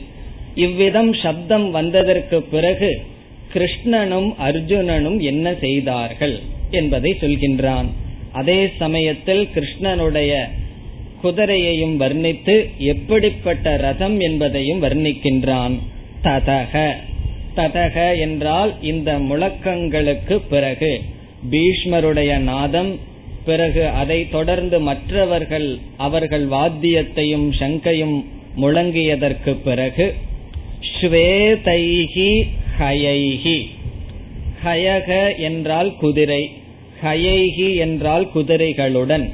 இவ்விதம் சப்தம் வந்ததற்கு பிறகு கிருஷ்ணனும் அர்ஜுனனும் என்ன செய்தார்கள் என்பதை சொல்கின்றான். அதே சமயத்தில் கிருஷ்ணனுடைய குதிரையையும் வர்ணித்து எப்படிப்பட்ட ரதம் என்பதையும் வர்ணிக்கின்றான். ததக. ததக என்றால் இந்த முழக்கங்களுக்கு பிறகு பீஷ்மருடைய நாதம் பிறகு அதை தொடர்ந்து மற்றவர்கள் அவர்கள் வாத்தியத்தையும் சங்கையும் முழங்கியதற்கு பிறகு ஸ்வேதைஹி ஹயைஹி. ஹயக என்றால் குதிரை ஹயைஹி என்றால் குதிரைகளுடன்.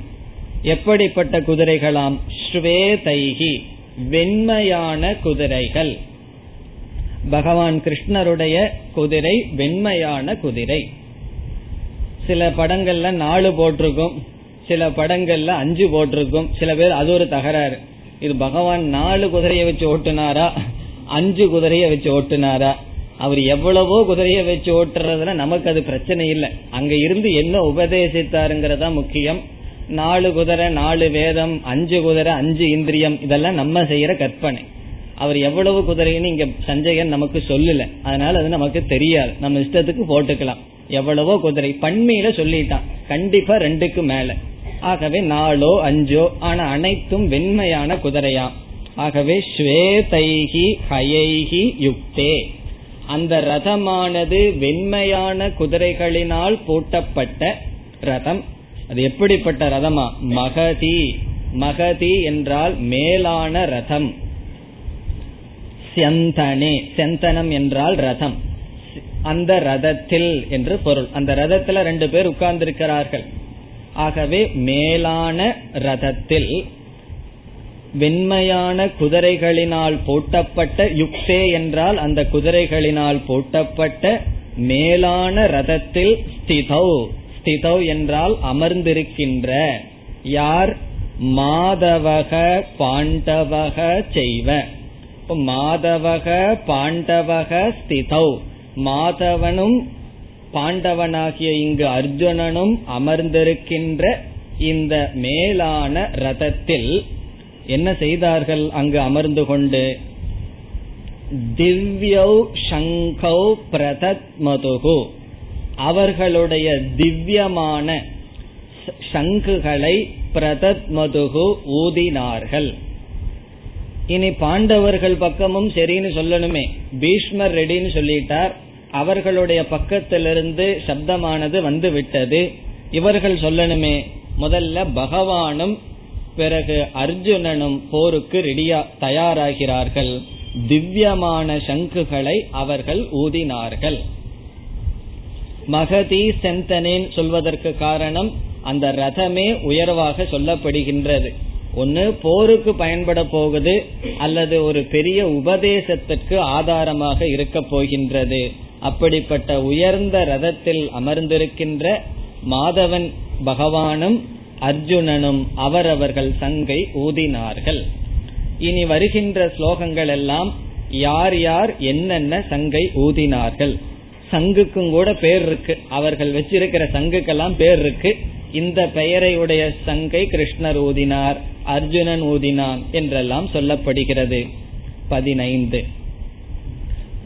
எப்படிப்பட்ட குதிரைகளாம்? ஸ்வேதைஹி வெண்மையான குதிரைகள். பகவான் கிருஷ்ணருடைய குதிரை வெண்மையான குதிரை. சில படங்கள்ல நாலு போட்டிருக்கும் சில படங்கள்ல அஞ்சு போட்டிருக்கும் சில பேர் அது ஒரு தகராறு. இது பகவான் நாலு குதிரையை வச்சு ஓட்டுனாரா? அஞ்சு குதிரைய வச்சு ஓட்டுனாரா? அவர் எவ்வளவோ குதிரைய வச்சு ஓட்டுறதுல நமக்கு அது பிரச்சனை இல்லை. அங்க இருந்து என்ன உபதேசித்தாருங்கிறதா முக்கியம். நாலு குதிரை நாலு வேதம் அஞ்சு குதிரை அஞ்சு இந்திரியம் இதெல்லாம் நம்ம செய்யற கற்பனை. அவர் எவ்வளவு குதிரைன்னு இங்க சஞ்சயன் நமக்கு சொல்லல. அதனால அது நமக்கு தெரியாது. நம்ம இஷ்டத்துக்கு போட்டுக்கலாம். எவ்வளவோ குதிரை. பண்மையில சொல்லிட்டான். கண்டிப்பா ரெண்டுக்கு மேல. ஆகவே நாலோ அஞ்சோ ஆனா அனைத்தும் வெண்மையான குதிரையா ஆகவே ஸ்வேதைகி ஹயைகி யுக்தே. அந்த ரதமானது வெண்மையான குதிரைகளினால் பூட்டப்பட்ட ரதம். அது எப்படிப்பட்ட ரதமா? மகதி. மகதி என்றால் மேலான ரதம். செந்தனே செந்தனம் என்றால் ரதம். அந்த ரதத்தில் என்று பொருள். அந்த ரதத்துல ரெண்டு பேர் உட்கார்ந்திருக்கிறார்கள். ஆகவே மேலான ரதத்தில் வெண்மையான குதிரைகளினால் போட்டப்பட்ட யுக்தே என்றால் அந்த குதிரைகளினால் போட்டப்பட்ட மேலான ரதத்தில் ஸ்திதௌ ஸ்திதௌ என்றால் அமர்ந்திருக்கின்ற. யார்? மாதவக பாண்டவக செய்வ. மாதவக பாண்டவக ஸ்திதௌ. மாதவனும் பாண்டவனாகிய இங்கு அர்ஜுனனும் அமர்ந்திருக்கின்ற இந்த மேலான ரதத்தில் என்ன செய்தார்கள்? அங்கு அமர்ந்து கொண்டு திவ்யௌ சங்கௌ பிரதத் மதுகு அவர்களுடைய திவ்யமான சங்குகளை பிரதத் மதுகு ஊதினார்கள். இனி பாண்டவர்கள் பக்கமும் சரின்னு சொல்லணுமே. பீஷ்மர் ரெடின்னு சொல்லிட்டார். அவர்களுடைய பக்கத்திலிருந்து சப்தமானது வந்து விட்டது இவர்கள் சொல்லணுமே முதல்ல பகவானும் பிறகு அர்ஜுனனும் போருக்கு ரெடியா தயாராகிறார்கள். திவ்யமான சங்குகளை அவர்கள் ஊதினார்கள். மகதி செந்தனேன் சொல்வதற்கு காரணம் அந்த ரதமே உயர்வாக சொல்லப்படுகின்றது. ஒன்னு போருக்கு பயன்பட போகுது அல்லது ஒரு பெரிய உபதேசத்திற்கு ஆதாரமாக இருக்க போகின்றது. அப்படிப்பட்ட உயர்ந்த ரதத்தில் அமர்ந்திருக்கின்ற மாதவன் பகவானும் அர்ஜுனனும் அவரவர்கள் சங்கை ஊதினார்கள். இனி வருகின்ற ஸ்லோகங்கள் எல்லாம் யார் யார் என்னென்ன சங்கை ஊதினார்கள். சங்குக்கும் கூட பேர் இருக்கு. அவர்கள் வச்சிருக்கிற சங்குக்கெல்லாம் பேர் இருக்கு. இந்த பெயரை உடைய சங்கை கிருஷ்ணர் ஊதினார் அர்ஜுனன் ஊதினான் என்றெல்லாம் சொல்லப்படுகிறது. பதினைந்து.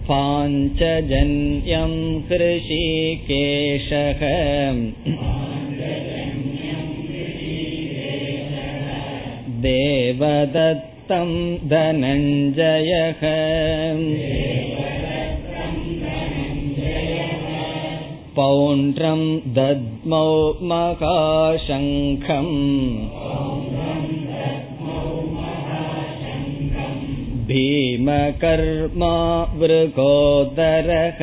பாஞ்சஜன்யம் கிருஷிகேஷக. देवदत्तं धनञ्जयः पौण्ड्रं दद्मौ मकाशङ्खम् भीमकर्मा वृकोदरः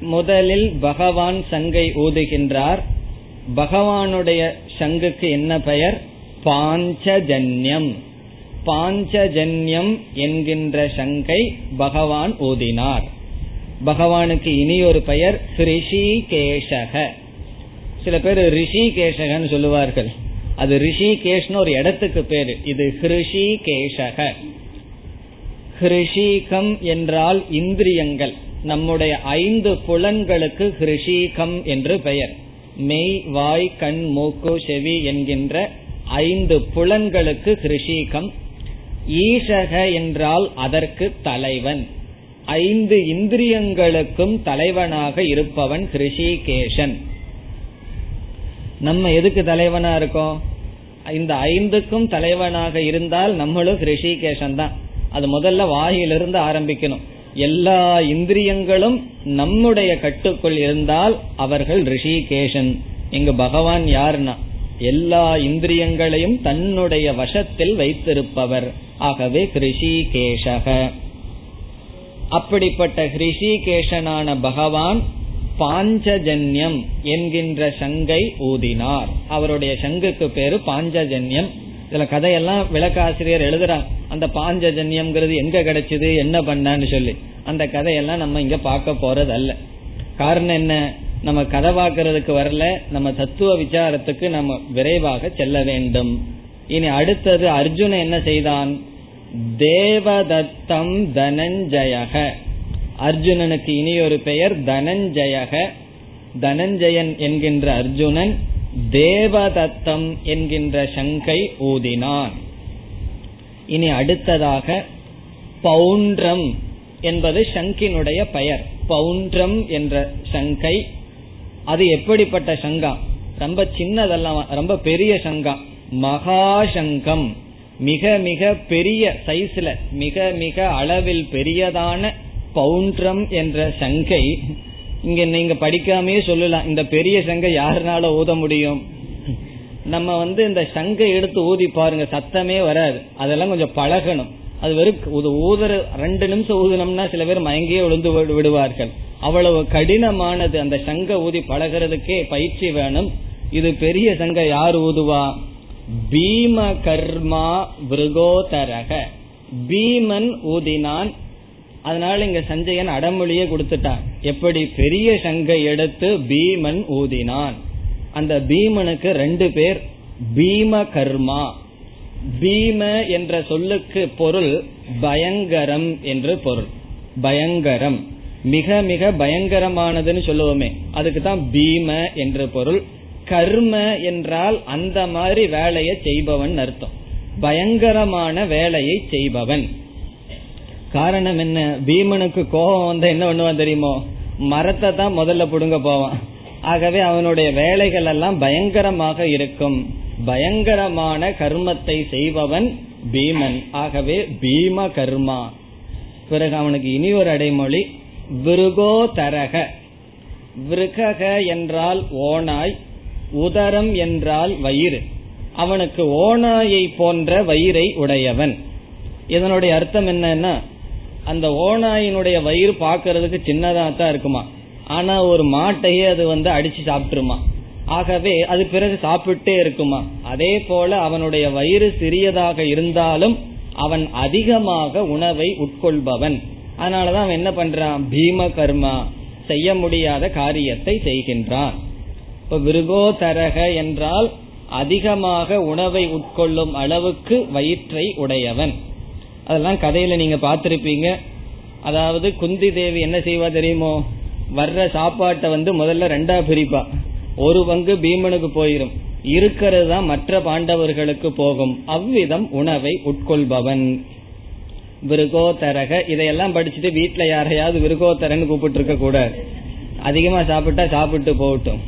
முதலில் பகவான் சங்கை ஊதுகின்றார். பகவானுடைய சங்குக்கு என்ன பெயர்? பாஞ்சஜன்யம். பாஞ்சஜன்யம் என்கின்ற சங்கை பகவான் ஊதினார். பகவானுக்கு இனி ஒரு பெயர் ரிஷிகேஷக. சில பேர் ரிஷிகேஷகன்னு சொல்லுவார்கள். அது ரிஷிகேஷ்னு ஒரு இடத்துக்கு பேரு. இது ஹிருஷிகேஷக. ஹிருஷிகம் என்றால் இந்திரியங்கள். நம்முடைய ஐந்து புலன்களுக்கு ஹிருஷீகம் என்று பெயர். மெய் வாய் கண் மூக்கு செவி என்கின்ற ஐந்து புலன்களுக்கு ஹிருஷீகம். ஈசக என்றால் அதற்கு தலைவன். ஐந்து இந்திரியங்களுக்கும் தலைவனாக இருப்பவன் ஹிருஷிகேஷன் நம்ம எதுக்கு தலைவனா இருக்கோம்? இந்த ஐந்துக்கும் தலைவனாக இருந்தால் நம்மளும் ஹிருஷிகேஷன் தான். அது முதல்ல வாயிலிருந்து ஆரம்பிக்கணும். எல்லா இந்திரியங்களும் நம்முடைய கட்டுக்குள் இருந்தால் அவர்கள் ரிஷிகேஷன் இங்கு பகவான் யாருன்னா எல்லா இந்திரியங்களையும் தன்னுடைய வசத்தில் வைத்திருப்பவர். ஆகவே கிருஷிகேஷக அப்படிப்பட்ட ஹிருஷிகேஷனான பகவான் பாஞ்சஜன்யம் என்கின்ற சங்கை ஊதினார். அவருடைய சங்குக்கு பேரு பாஞ்சஜன்யம். இதுல கதையெல்லாம் விளக்காசிரியர் எழுதுறாங்க அந்த பாஞ்சஜன்யம்ங்கிறது எங்க கிடைச்சது என்ன பண்ணான்னு சொல்லி. அந்த கதையெல்லாம் நம்ம இங்க பார்க்க போறது அல்ல காரணம் என்ன? நம்ம கதை பார்க்கறதுக்கு வரல நம்ம தத்துவ விசாரத்துக்கு நம்ம விரைவாக செல்ல வேண்டும். இனி அடுத்தது அர்ஜுன என்ன செய்தான்? தேவதத்தம் தனஞ்சயக. அர்ஜுனனுக்கு இனி ஒரு பெயர் தனஞ்சயக. தனஞ்சயன் என்கின்ற அர்ஜுனன் தேவதத்தம் என்கின்ற சங்கை ஊதினான். இனி அடுத்ததாக பௌண்ட்ரம் என்பது சங்கினுடைய பெயர். பவுன்றம் என்ற சங்கை அது எப்படிப்பட்ட சங்கா? ரொம்ப சின்னதெல்லாம் ரொம்ப பெரிய சங்கா. மகாசங்கம் மிக மிக பெரிய சைஸ்ல மிக மிக அளவில் பெரியதான பவுன்றம் என்ற சங்கை இங்க நீங்க படிக்காமயே சொல்லலாம். இந்த பெரிய சங்கை யாருனால ஊத முடியும்? நம்ம வந்து இந்த சங்கை எடுத்து ஊதி பாருங்க சத்தமே வராது. அதெல்லாம் கொஞ்சம் பழகணும். அது வெறும் ஊதுற ரெண்டு நிமிஷம் ஊதுனோம்னா சில பேர் மயங்கியே விழுந்து விடுவார்கள். அவ்வளவு கடினமானது அந்த சங்க ஊதி பழகிறதுக்கே பயிற்சி வேணும். இது பெரிய சங்க யார் ஊதுவா? பீம கர்மா விருகோதரக. பீமன் ஊதினான் அதனால இங்க சஞ்சயன் அடமொழியே கொடுத்துட்டான் எப்படி? பெரிய சங்கை எடுத்து பீமன் ஊதினான். அந்த பீமனுக்கு ரெண்டு பேர் பீம கர்மா. பீம என்ற சொல்லுக்கு பொருள் பயங்கரம் என்று பொருள். பயங்கரம். மிக மிக பயங்கரமானதுன்னு சொல்லுவோமே. அதுக்கு தான் பீம என்று பொருள். கர்ம என்றால் அந்த மாதிரி வேலையை செய்பவன் அர்த்தம். பயங்கரமான வேலையை செய்பவன். காரணம் என்ன? பீமனுக்கு கோபம் வந்து என்ன பண்ணுவான் தெரியுமோ? மரத்தை தான் முதல்ல புடுங்க போவான். ஆகவே அவனுடைய வேலைகள் எல்லாம் பயங்கரமாக இருக்கும். பயங்கரமான கர்மத்தை செய்பவன் பீமன். ஆகவே பீம கர்மா. பிறகு அவனுக்கு இனி ஒரு அடைமொழி விருகோதரக விருகக என்றால் ஓனாய் உதரம் என்றால் வயிறு. அவனுக்கு ஓனாயை போன்ற வயிறை உடையவன். இதனுடைய அர்த்தம் என்னன்னா அந்த ஓநாயினுடைய வயிறு பார்க்கறதுக்கு சின்னதா தான் இருக்குமா? ஆனா ஒரு மாட்டையே அது வந்து அடிச்சு சாப்பிட்டுருமா? ஆகவே அது பிறகு சாப்பிட்டே இருக்குமா? அதே போல அவனுடைய வயிறு சிறியதாக இருந்தாலும் அவன் அதிகமாக உணவை உட்கொள்பவன். அதனாலதான் அவன் என்ன பண்றான்? பீம கர்மா செய்ய முடியாத காரியத்தை செய்கின்றான். இப்ப விருகோதரக என்றால் அதிகமாக உணவை உட்கொள்ளும் அளவுக்கு வயிற்றை உடையவன். அதெல்லாம் கதையில நீங்க பார்த்திருப்பீங்க. அதாவது குந்தி தேவி என்ன செய்வா தெரியுமோ? வர்ற சாப்பாட்டை வந்து முதல்ல ரெண்டா பிரிப்பா. ஒரு பங்கு பீமனுக்கு போயிரும். இருக்கிறது தான் மற்ற பாண்டவர்களுக்கு போகும். அவ்விதம் உணவை உட்கொள்பவன். விருகோதரக இதையெல்லாம் படிச்சுட்டு வீட்டுல யாரையாவது விருகோத்தரன்னு கூப்பிட்டு இருக்க கூடாது. அதிகமா சாப்பிட்டா சாப்பிட்டு போகட்டும்.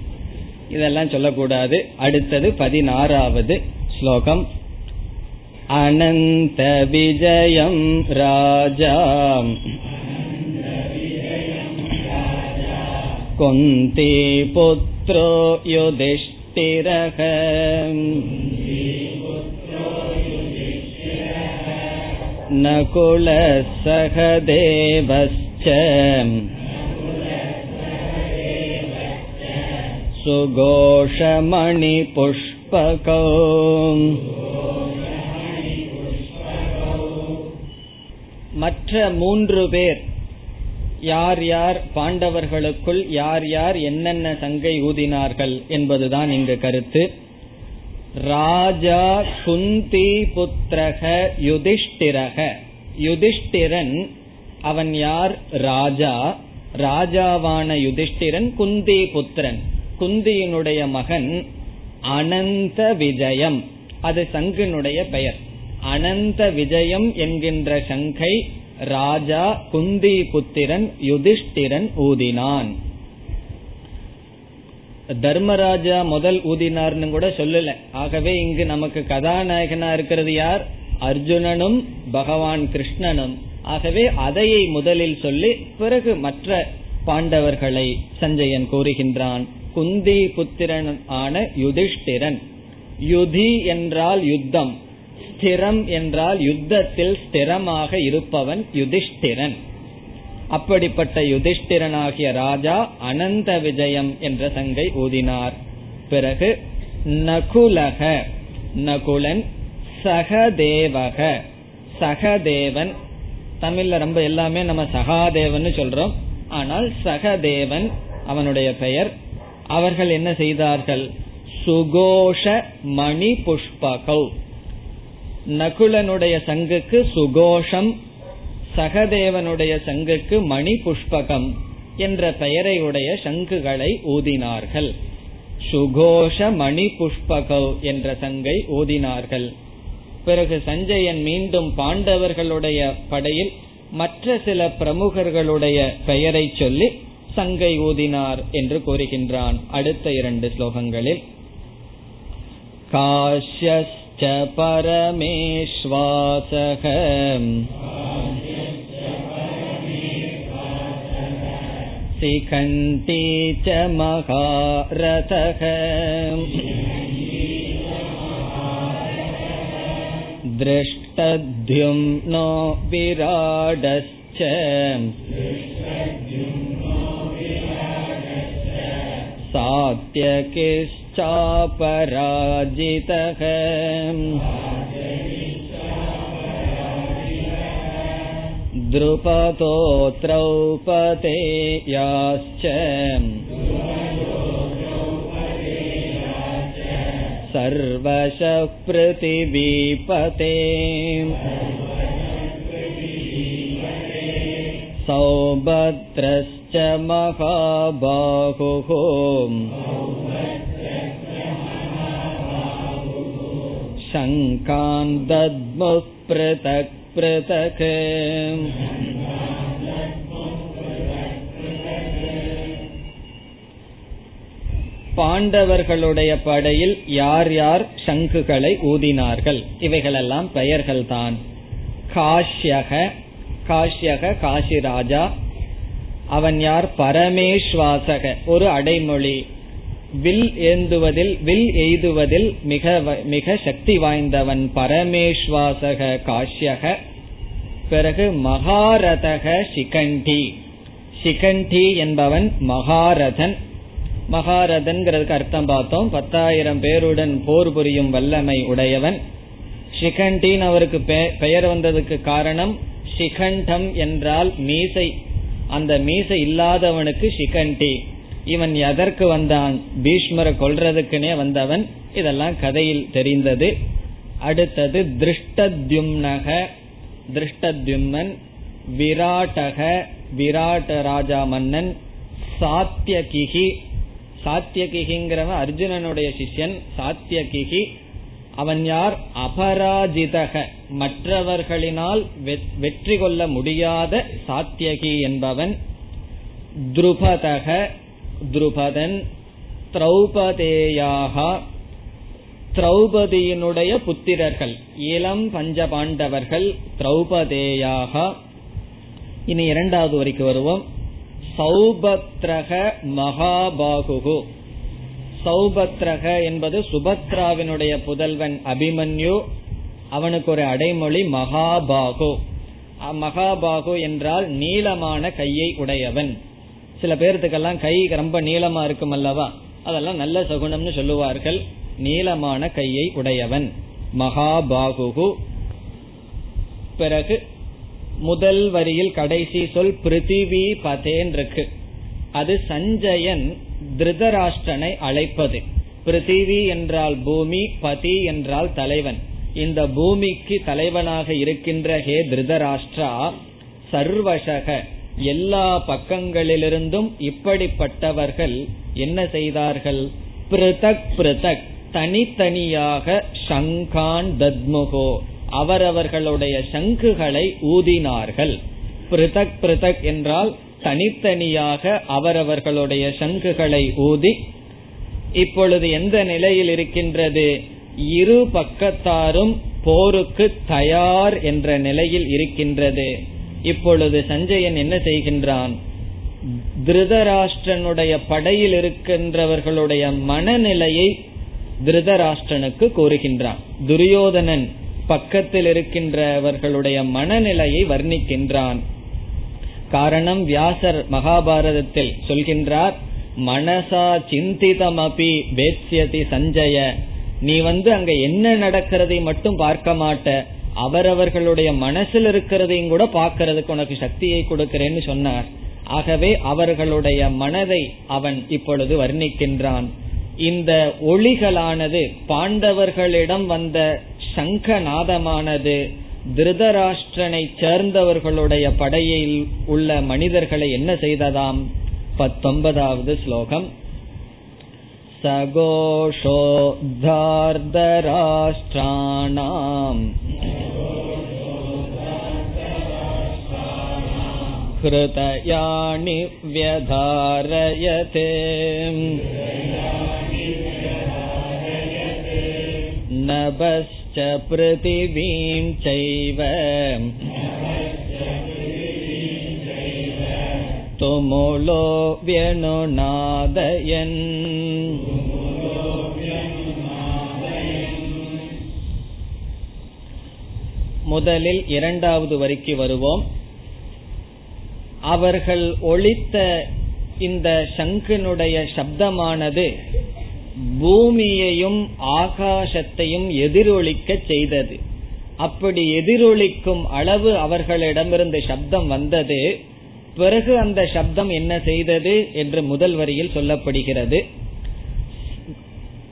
இதெல்லாம் சொல்லக்கூடாது. அடுத்தது பதினாறாவது ஸ்லோகம். अनन्तविजयं राजा कुन्ती पुत्रो युधिष्ठिरः नकुलसह देवश्च सुघोषमणिपुष्पकौ மற்ற மூன்று பேர் யார் யார் பாண்டவர்களுக்குள் யார் யார் என்னென்ன சங்கை ஊதினார்கள் என்பதுதான் இங்கு கருத்து. ராஜா குந்தி புத்திரக யுதிஷ்டிரக. யுதிஷ்டிரன் அவன் யார்? ராஜா. ராஜாவான யுதிஷ்டிரன் குந்தி புத்திரன். குந்தியினுடைய மகன் அனந்த விஜயம். அது சங்கினுடைய பெயர். அனந்த விஜயம் என்கின்ற சங்கை ராஜா குந்தி புத்திரன் யுதிஷ்டிரன் ஊதினான். தர்மராஜா முதல் ஊதினார்னு கூட சொல்லல. ஆகவே இங்கு நமக்கு கதாநாயகனா இருக்கிறது யார்? அர்ஜுனனும் பகவான் கிருஷ்ணனும். ஆகவே அதையை முதலில் சொல்லி பிறகு மற்ற பாண்டவர்களை சஞ்சயன் கூறுகின்றான். குந்தி புத்திரன் ஆன யுதிஷ்டிரன். யுதி என்றால் யுத்தம். ஸ்திரம் என்றால் யுத்தத்தில் ஸ்திரமாக இருப்பவன் யுதிஷ்டிரன். அப்படிப்பட்ட யுதிஷ்டிரனாகிய ராஜா அனந்த விஜயம் என்ற சங்கை ஊதினார். பிறகு நகுலக நகுலன் சகதேவக சகதேவன். தமிழ்ல ரொம்ப எல்லாமே நம்ம சகாதேவன் சொல்றோம். ஆனால் சகதேவன் அவனுடைய பெயர். அவர்கள் என்ன செய்தார்கள்? சுகோஷ மணி புஷ்பகௌ நகுலனுடைய சங்குக்கு சுகோஷம் சகதேவனுடைய சங்குக்கு மணி புஷ்பகம் என்ற பெயரை உடைய சங்குகளை ஊதினார்கள். சுகோஷ மணி புஷ்பகவ் என்ற சங்கை ஊதினார்கள். பிறகு சஞ்சயன் மீண்டும் பாண்டவர்களுடைய படையில் மற்ற சில பிரமுகர்களுடைய பெயரை சொல்லி சங்கை ஊதினார் என்று கூறுகின்றான். அடுத்த இரண்டு ஸ்லோகங்களில். च परमेश्वासः सिखन्ति च महारथः दृष्टद्युम्नो विराडश्च सात्यकिस् चापराजितः द्रुपतो याश्च सर्वश सौभद्रश्च महाबाहुः। शङ्कान् दद्मुः पृथक् पृथक् பாண்டவர்களுடைய படையில் யார் யார் சங்குகளை ஊதினார்கள் இவைகளெல்லாம் பெயர்கள் தான் காஷ்யக காஷ்யக காசிராஜா அவன் யார் பரமேஸ்வாசக ஒரு அடைமொழி வில் ஏந்துவதில் வில் எய்துவதில் மிக மிக சக்தி வாய்ந்தவன் பரமேஸ்வாசக காஷ்யக. பிறகு மகாரதக சிகண்டி. சிகண்டி என்பவன் மகாரதன். மகாரதன்கிறதுக்கு அர்த்தம் பார்த்தோம். பத்தாயிரம் பேருடன் போர் புரியும் வல்லமை உடையவன். ஷிகண்டின் அவருக்கு பெயர் வந்ததுக்கு காரணம் ஷிகண்டம் என்றால் மீசை. அந்த மீசை இல்லாதவனுக்கு ஷிகண்டி இவன் எதற்கு வந்தான்? பீஷ்மரை கொல்றதுக்குனே வந்தவன். இதெல்லாம் கதையில் தெரிந்தது. அடுத்தது திருஷ்டத்யும்னக. திருஷ்டத்யும்னன் விராட்டக விராட்ட ராஜா மன்னன் சாத்தியகிகி சாத்தியகிகிங்கிறவன் அர்ஜுனனுடைய சிஷ்யன் சாத்தியகிகி அவன் யார்? அபராஜிதக. மற்றவர்களினால் வெற்றி கொள்ள முடியாத சாத்தியகி என்பவன். துருபதக. துருபதன் திரௌபதேயாக திரௌபதியினுடைய புத்திரர்கள் இளம் பஞ்ச பாண்டவர்கள் திரௌபதேயாக. இனி இரண்டாவது வரைக்கும் வருவோம். சௌபத்ரக மகாபாகு சௌபத்ரக என்பது சுபத்ராவினுடைய புதல்வன் அபிமன்யு. அவனுக்கு ஒரு அடைமொழி மகாபாகு. மகாபாகு என்றால் நீளமான கையை உடையவன். சில பேர்த்துக்கெல்லாம் கை ரொம்ப நீளமா இருக்கும் அல்லவா? அதெல்லாம் நல்ல சகுனம்னு சொல்லுவார்கள். நீளமான கையை உடையவன். மகாபாகு பிறகு முதல் வரியில் கடைசி சொல் பிருத்திவி பதேன் இருக்கு அது சஞ்சயன் திருதராஷ்டனை அழைப்பது. பிருத்திவி என்றால் பூமி பதி என்றால் தலைவன். இந்த பூமிக்கு தலைவனாக இருக்கின்ற ஹே திருதராஷ்டிரா சர்வசக. எல்லா பக்கங்களிலிருந்தும் இப்படிப்பட்டவர்கள் என்ன செய்தார்கள்? பிருதக் பிருதக் தனித்தனியாக சங்கான் தத்முகோ அவரவர்களுடைய சங்குகளை ஊதினார்கள். பிருதக் பிருதக் என்றால் தனித்தனியாக அவரவர்களுடைய சங்குகளை ஊதி இப்பொழுது எந்த நிலையில் இருக்கின்றது? இரு பக்கத்தாரும் போருக்கு தயார் என்ற நிலையில் இருக்கின்றது. இப்பொழுது சஞ்சயன் என்ன செய்கின்றான்? திருதராஷ்டிரனுடைய படையில் இருக்கின்றவர்களுடைய மனநிலையை திருதராஷ்டிரனுக்கு கூறுகின்றான். துரியோதனன் பக்கத்தில் இருக்கின்றவர்களுடைய மனநிலையை வர்ணிக்கின்றான். காரணம் வியாசர் மகாபாரதத்தில் சொல்கின்றார் மனசா சிந்திதமபி வேத்யதி சஞ்சய. நீ வந்து அங்க என்ன நடக்கிறதை மட்டும் பார்க்க மாட்ட. அவரவர்களுடைய மனசில் இருக்கிறதையும் கூட பார்க்கறதுக்கு உனக்கு சக்தியை கொடுக்கிறேன்னு சொன்னார். ஆகவே அவர்களுடைய மனதை அவன் இப்பொழுது வர்ணிக்கின்றான். இந்த ஒளிகளானது பாண்டவர்களிடம் வந்த சங்கநாதமானது திருதராஷ்டிரனை சேர்ந்தவர்களுடைய படையில் உள்ள மனிதர்களை என்ன செய்ததாம்? பத்தொன்பதாவது ஸ்லோகம். सघोषोद्धार्दराष्ट्राणाम् हृदयाणि व्यधारयते नभश्च पृथिवीं चैव तुमुलो व्यनुनादयन् முதலில் இரண்டாவது வரிக்கு வருவோம் அவர்கள் ஒழித்த இந்த சங்கினுடைய சப்தமானது பூமியையும் ஆகாசத்தையும் எதிரொலிக்க செய்தது அப்படி எதிரொலிக்கும் அளவு அவர்களிடமிருந்து சப்தம் வந்தது பிறகு அந்த சப்தம் என்ன செய்தது என்று முதல் வரியில் சொல்லப்படுகிறது.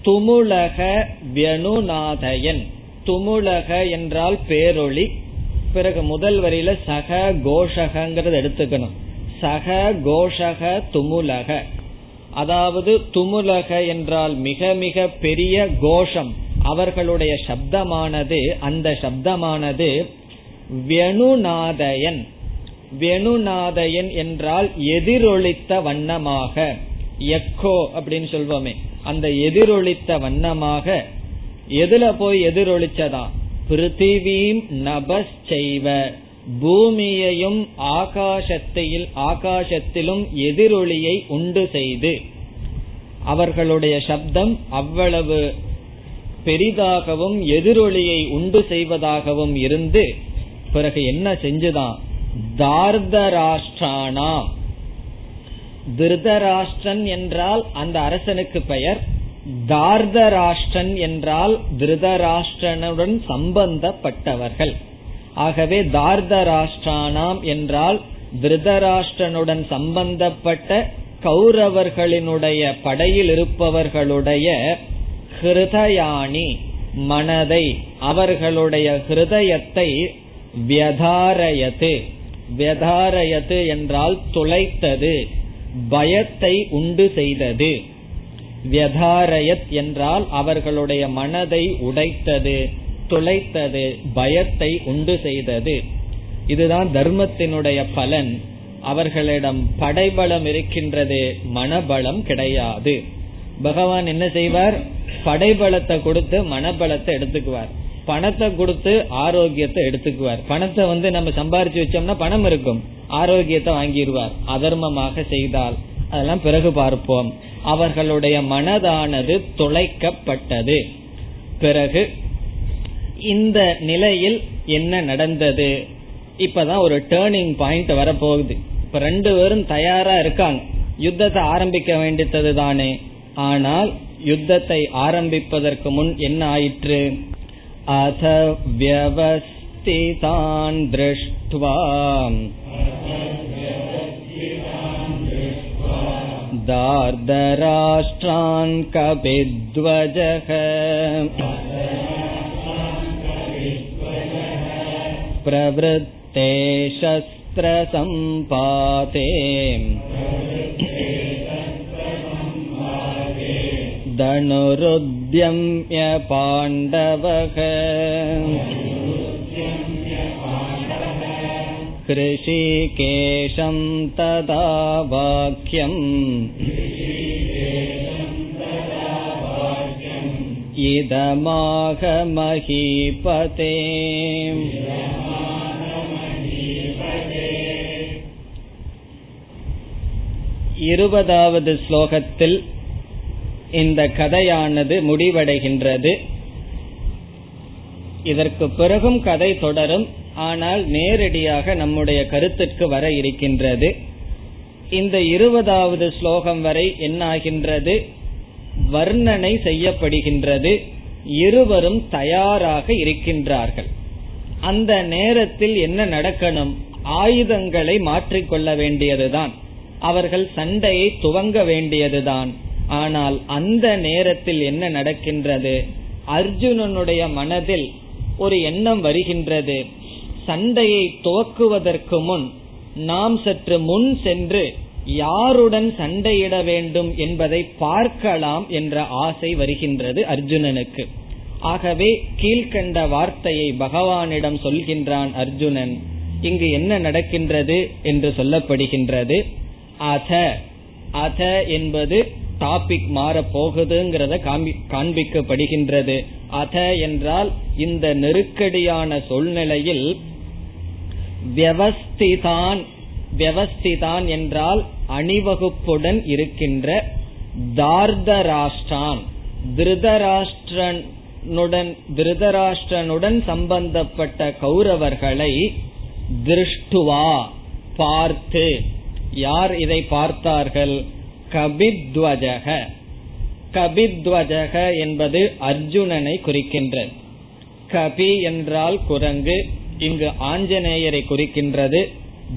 துமுலக வியனுநாதயன். துமுலக என்றால் பேரொளி. பிறகு முதல் வரியில சக கோஷகங்கிறது எடுத்துக்கணும். சக கோஷக துமுலக. அதாவது துமுலக என்றால் மிக மிக பெரிய கோஷம். அவர்களுடைய சப்தமானது அந்த சப்தமானது வெணுநாதயன் வெணுநாதயன் என்றால் எதிரொலித்த வண்ணமாக. எக்கோ அப்படின்னு சொல்வோமே. அந்த எதிரொலித்த வண்ணமாக எதுல போய் எதிரொலிச்சதா? பிருத்திவீம் நபஸ் செய்வ பூமியையும் ஆகாசத்தில் ஆகாசத்திலும் எதிரொலியை உண்டு செய்து. அவர்களுடைய சப்தம் அவ்வளவு பெரிதாகவும் எதிரொலியை உண்டு செய்வதாகவும் இருந்து பிறகு என்ன செஞ்சுதான்? தார்தராஷ்டிரானா திருதராஷ்டிரன் என்றால் அந்த அரசனுக்கு பெயர். தார்தராஷ்டிரன் என்றால் திருதராஷ்டிரனுடன் சம்பந்தப்பட்டவர்கள். ஆகவே தார்தராஷ்டிரானாம் என்றால் திருதராஷ்டிரனுடன் சம்பந்தப்பட்ட கௌரவர்களினுடைய படையில் இருப்பவர்களுடைய ஹிருதயானி மனதை அவர்களுடைய ஹிருதயத்தை வியதாரயத்து வெதாரயது என்றால் துளைத்தது பயத்தை உண்டு செய்தது. வியதாரயத் என்றால் அவர்களுடைய மனதை உடைத்தது துளைத்தது பயத்தை உண்டு செய்தது. இதுதான் தர்மத்தினுடைய பலன். அவர்களிடம் படைபலம் இருக்கின்றது மனபலம் கிடையாது. பகவான் என்ன செய்வார்? படைபலத்தை கொடுத்து மனபலத்தை எடுத்துக்குவார். பணத்தை கொடுத்து ஆரோக்கியத்தை எடுத்துக்குவார். பணத்தை வந்து நம்ம சம்பாரிச்சு வச்சோம்னா பணம் இருக்கும். ஆரோக்கியத்தை வாங்கிடுவார். அதர்மமாக செய்தால். அதெல்லாம் பிறகு பார்ப்போம். அவர்களுடைய மனதானது துளைக்கப்பட்டது. பிறகு இந்த நிலையில் என்ன நடந்தது? இப்பதான் ஒரு டேர்னிங் பாயிண்ட் வரப்போகுது. இப்ப ரெண்டு பேரும் தயாரா இருக்காங்க. யுத்தத்தை ஆரம்பிக்க வேண்டியது தானே ஆனால் யுத்தத்தை ஆரம்பிப்பதற்கு முன் என்ன ஆயிற்று? अथ व्यवस्थितान् दृष्ट्वा दार्दराष्ट्रान् कपिध्वजः प्रवृत्ते शस्त्रसम्पाते धनुरुद्ध धनुरुद्यम्य पाण्डवः कृषिकेशं तदा वाक्यम् इदमाह महीपते இருபதாவது ஸ்லோகத்தில் இந்த கதையானது முடிவடைகின்றது. இதற்கு பிறகும் கதை தொடரும். ஆனால் நேரடியாக நம்முடைய கருத்திற்கு வர இருக்கின்றது. இந்த இருபதாவது ஸ்லோகம் வரை என்னாகின்றது? வர்ணனை செய்யப்படுகின்றது. இருவரும் தயாராக இருக்கின்றார்கள். அந்த நேரத்தில் என்ன நடக்கணும்? ஆயுதங்களை மாற்றிக்கொள்ள வேண்டியதுதான். அவர்கள் சண்டையை துவங்க வேண்டியதுதான். ஆனால் அந்த நேரத்தில் என்ன நடக்கின்றது? அர்ஜுனனுடைய மனதில் ஒரு எண்ணம் வருகின்றது. சண்டையை துவக்குவதற்கு முன் நாம் சற்று முன் சென்று யாருடன் சண்டையிட வேண்டும் என்பதை பார்க்கலாம் என்ற ஆசை வருகின்றது அர்ஜுனனுக்கு. ஆகவே கீழ்கண்ட வார்த்தையை பகவானிடம் சொல்கின்றான் அர்ஜுனன் இங்கு என்ன நடக்கின்றது என்று சொல்லப்படுகின்றது. அத அத என்பது டாபிக் மாற போகுதுங்கிறத காண்பிக்கப்படுகின்றது. அத என்றால் இந்த நெருக்கடியான சூழ்நிலையில் வியவஸ்திதான் வியவஸ்திதான் என்றால் அணிவகுப்புடன் இருக்கின்ற தார்தராஷ்டான் திருதராஷ்டிரனுடன் திருதராஷ்டிரனுடன் சம்பந்தப்பட்ட கௌரவர்களை திருஷ்டுவா பார்த்து. யார் இதை பார்த்தார்கள்? கபித்வஜக. கபித்வஜக என்பது அர்ஜுனனை குறிக்கின்றது. கபி என்றால் குரங்கு இங்கு ஆஞ்சநேயரை குறிக்கின்றது.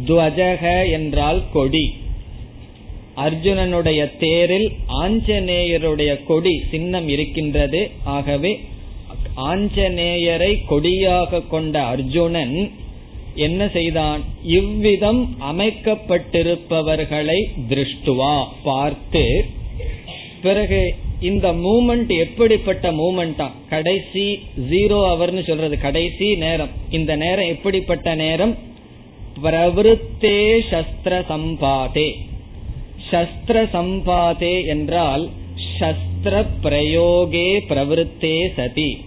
துவஜக என்றால் கொடி. அர்ஜுனனுடைய தேரில் ஆஞ்சநேயருடைய கொடி சின்னம் இருக்கின்றது. ஆகவே ஆஞ்சநேயரை கொடியாக கொண்ட அர்ஜுனன் என்ன செய்தான்? இவ்விதம் அமைக்கப்பட்டிருப்பவர்களை திருஷ்டுவா? பார்த்து பிறகு இந்த மூமெண்ட் எப்படிப்பட்ட மூமெண்டா கடைசி ஜீரோ அவர்னு சொல்றது கடைசி நேரம். இந்த நேரம் எப்படிப்பட்ட நேரம்? பிரவருத்தே சஸ்திர சம்பாதே. சஸ்திர சம்பாதே என்றால் சஸ்திர பிரயோகே பிரவருத்தே சதி.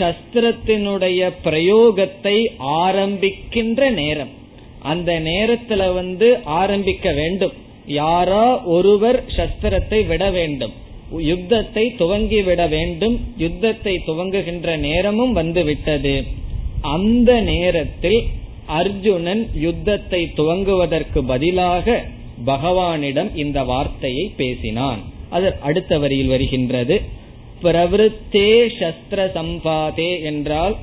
சஸ்திரத்தினுடைய பிரயோகத்தை ஆரம்பிக்கின்ற நேரம். அந்த நேரத்துல வந்து ஆரம்பிக்க வேண்டும். யாரா ஒருவர் சஸ்திரத்தை விட வேண்டும். யுத்தத்தை துவங்கி விட வேண்டும். யுத்தத்தை துவங்குகின்ற நேரமும் வந்துவிட்டது. அந்த நேரத்தில் அர்ஜுனன் யுத்தத்தை துவங்குவதற்கு பதிலாக பகவானிடம் இந்த வார்த்தையை பேசினான். அது அடுத்த வரியில் வருகின்றது. பிரவருத்தே சஸ்திர சம்பாதே என்றால்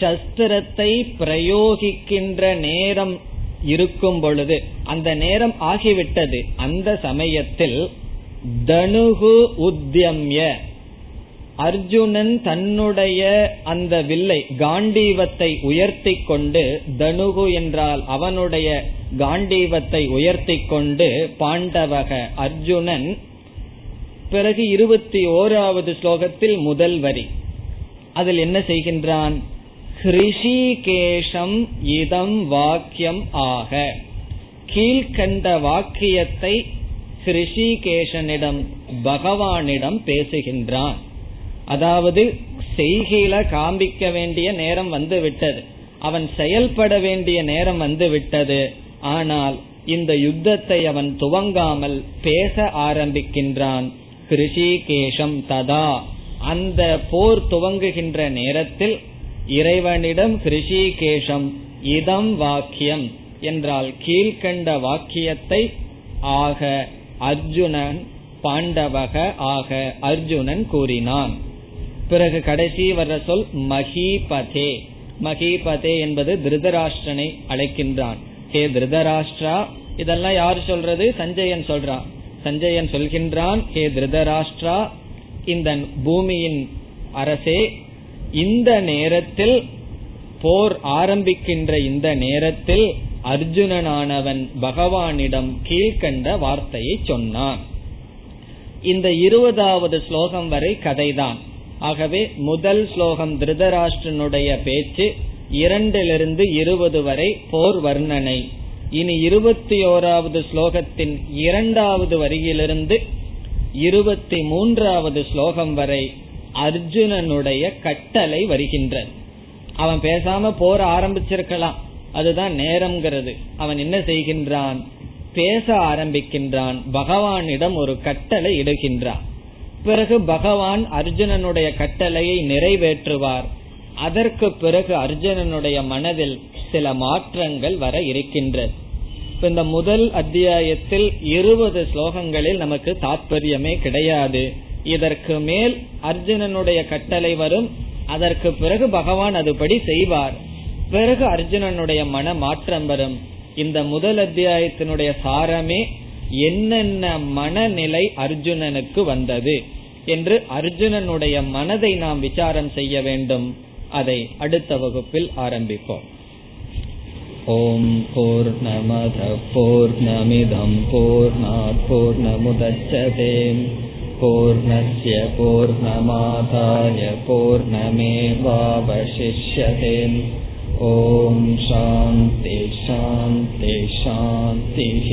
சஸ்திரத்தை பிரயோகிக்கின்ற நேரம் இருக்கும் பொழுது அந்த நேரம் ஆகிவிட்டது. அந்த சமயத்தில் தனுகு உத்தியம்ய அர்ஜுனன் தன்னுடைய அந்த வில்லை காண்டீவத்தை உயர்த்தி கொண்டு தனுகு என்றால் அவனுடைய காண்டீவத்தை உயர்த்தி கொண்டு பாண்டவக அர்ஜுனன் பிறகு இருபத்தி ஓராவது ஸ்லோகத்தில் முதல் வரி. அதில் என்ன செய்கின்றான்? ஹிருஷிகேஷம் இதம் வாக்கியம் ஆக. கீழ்கண்ட வாக்கியத்தை ஹிருஷிகேஷனிடம் பகவானிடம் பேசுகின்றான். அதாவது செய்கையில காண்பிக்க வேண்டிய நேரம் வந்து விட்டது அவன் செயல்பட வேண்டிய நேரம் வந்து விட்டது ஆனால் இந்த யுத்தத்தை அவன் துவங்காமல் பேச ஆரம்பிக்கின்றான். கிருஷிகேஷம் ததா. அந்த போர் துவங்குகின்ற நேரத்தில் இறைவனிடம் கிருஷிகேஷம் இதம் வாக்கியம் என்றால் கீழ்கண்ட வாக்கியத்தை ஆக அர்ஜுனன் பாண்டவக ஆக அர்ஜுனன் கூறினான். பிறகு கடைசி வர்ற சொல் மகிபதே. மகிபதே என்பது திருதராஷ்டிரனை அழைக்கின்றான். ஹே திருதராஷ்டிரா இதெல்லாம் யார் சொல்றது? சஞ்சயன் சொல்றான். சஞ்சயன் சொல்கின்றான் ஹே திருதராஷ்டிரா இந்த பூமியின் அரசே இந்த நேரத்தில் போர் ஆரம்பிக்கின்ற இந்த நேரத்தில் அர்ஜுனனானவன் பகவானிடம் கீழ்கண்ட வார்த்தையை சொன்னான். இந்த இருபதாவது ஸ்லோகம் வரை கதைதான். ஆகவே முதல் ஸ்லோகம் திருதராஷ்டிரனுடைய பேச்சு இரண்டிலிருந்து இருபது வரை போர் வர்ணனை. இனி இருபத்தி ஓராவது ஸ்லோகத்தின் இரண்டாவது வரியிலிருந்து இருபத்தி மூன்றாவது ஸ்லோகம் வரை அர்ஜுனனுடைய கட்டளை வருகின்றது. அவன் பேசாம போற ஆரம்பிச்சிருக்கலாம். அதுதான் நேரம்ங்கிறது. அவன் என்ன செய்கின்றான்? பேச ஆரம்பிக்கின்றான். பகவானிடம் ஒரு கட்டளை இடுகின்றான். பிறகு பகவான் அர்ஜுனனுடைய கட்டளையை நிறைவேற்றுவார். அதற்கு பிறகு அர்ஜுனனுடைய மனதில் சில மாற்றங்கள் வர இருக்கின்றது. இந்த முதல் அத்தியாயத்தில் இருபது ஸ்லோகங்களில் நமக்கு தாற்பயமே கிடையாது. இதற்கு மேல் அர்ஜுனனுடைய கட்டளை வரும். அதற்கு பிறகு பகவான் அதுபடி செய்வார். பிறகு அர்ஜுனனுடைய மன மாற்றம் வரும். இந்த முதல் அத்தியாயத்தினுடைய சாரமே என்னென்ன மனநிலை அர்ஜுனனுக்கு வந்தது என்று அர்ஜுனனுடைய மனதை நாம் விசாரம் செய்ய வேண்டும். அதை அடுத்த வகுப்பில் ஆரம்பிப்போம் ஓம் போர் நமத போர் நமிதம் போர் போர் நமுதச்சதேம் पूर्णस्य पूर्णमादाय पूर्णमेवावशिष्यते ॐ शान्ति शान्ति शान्तिः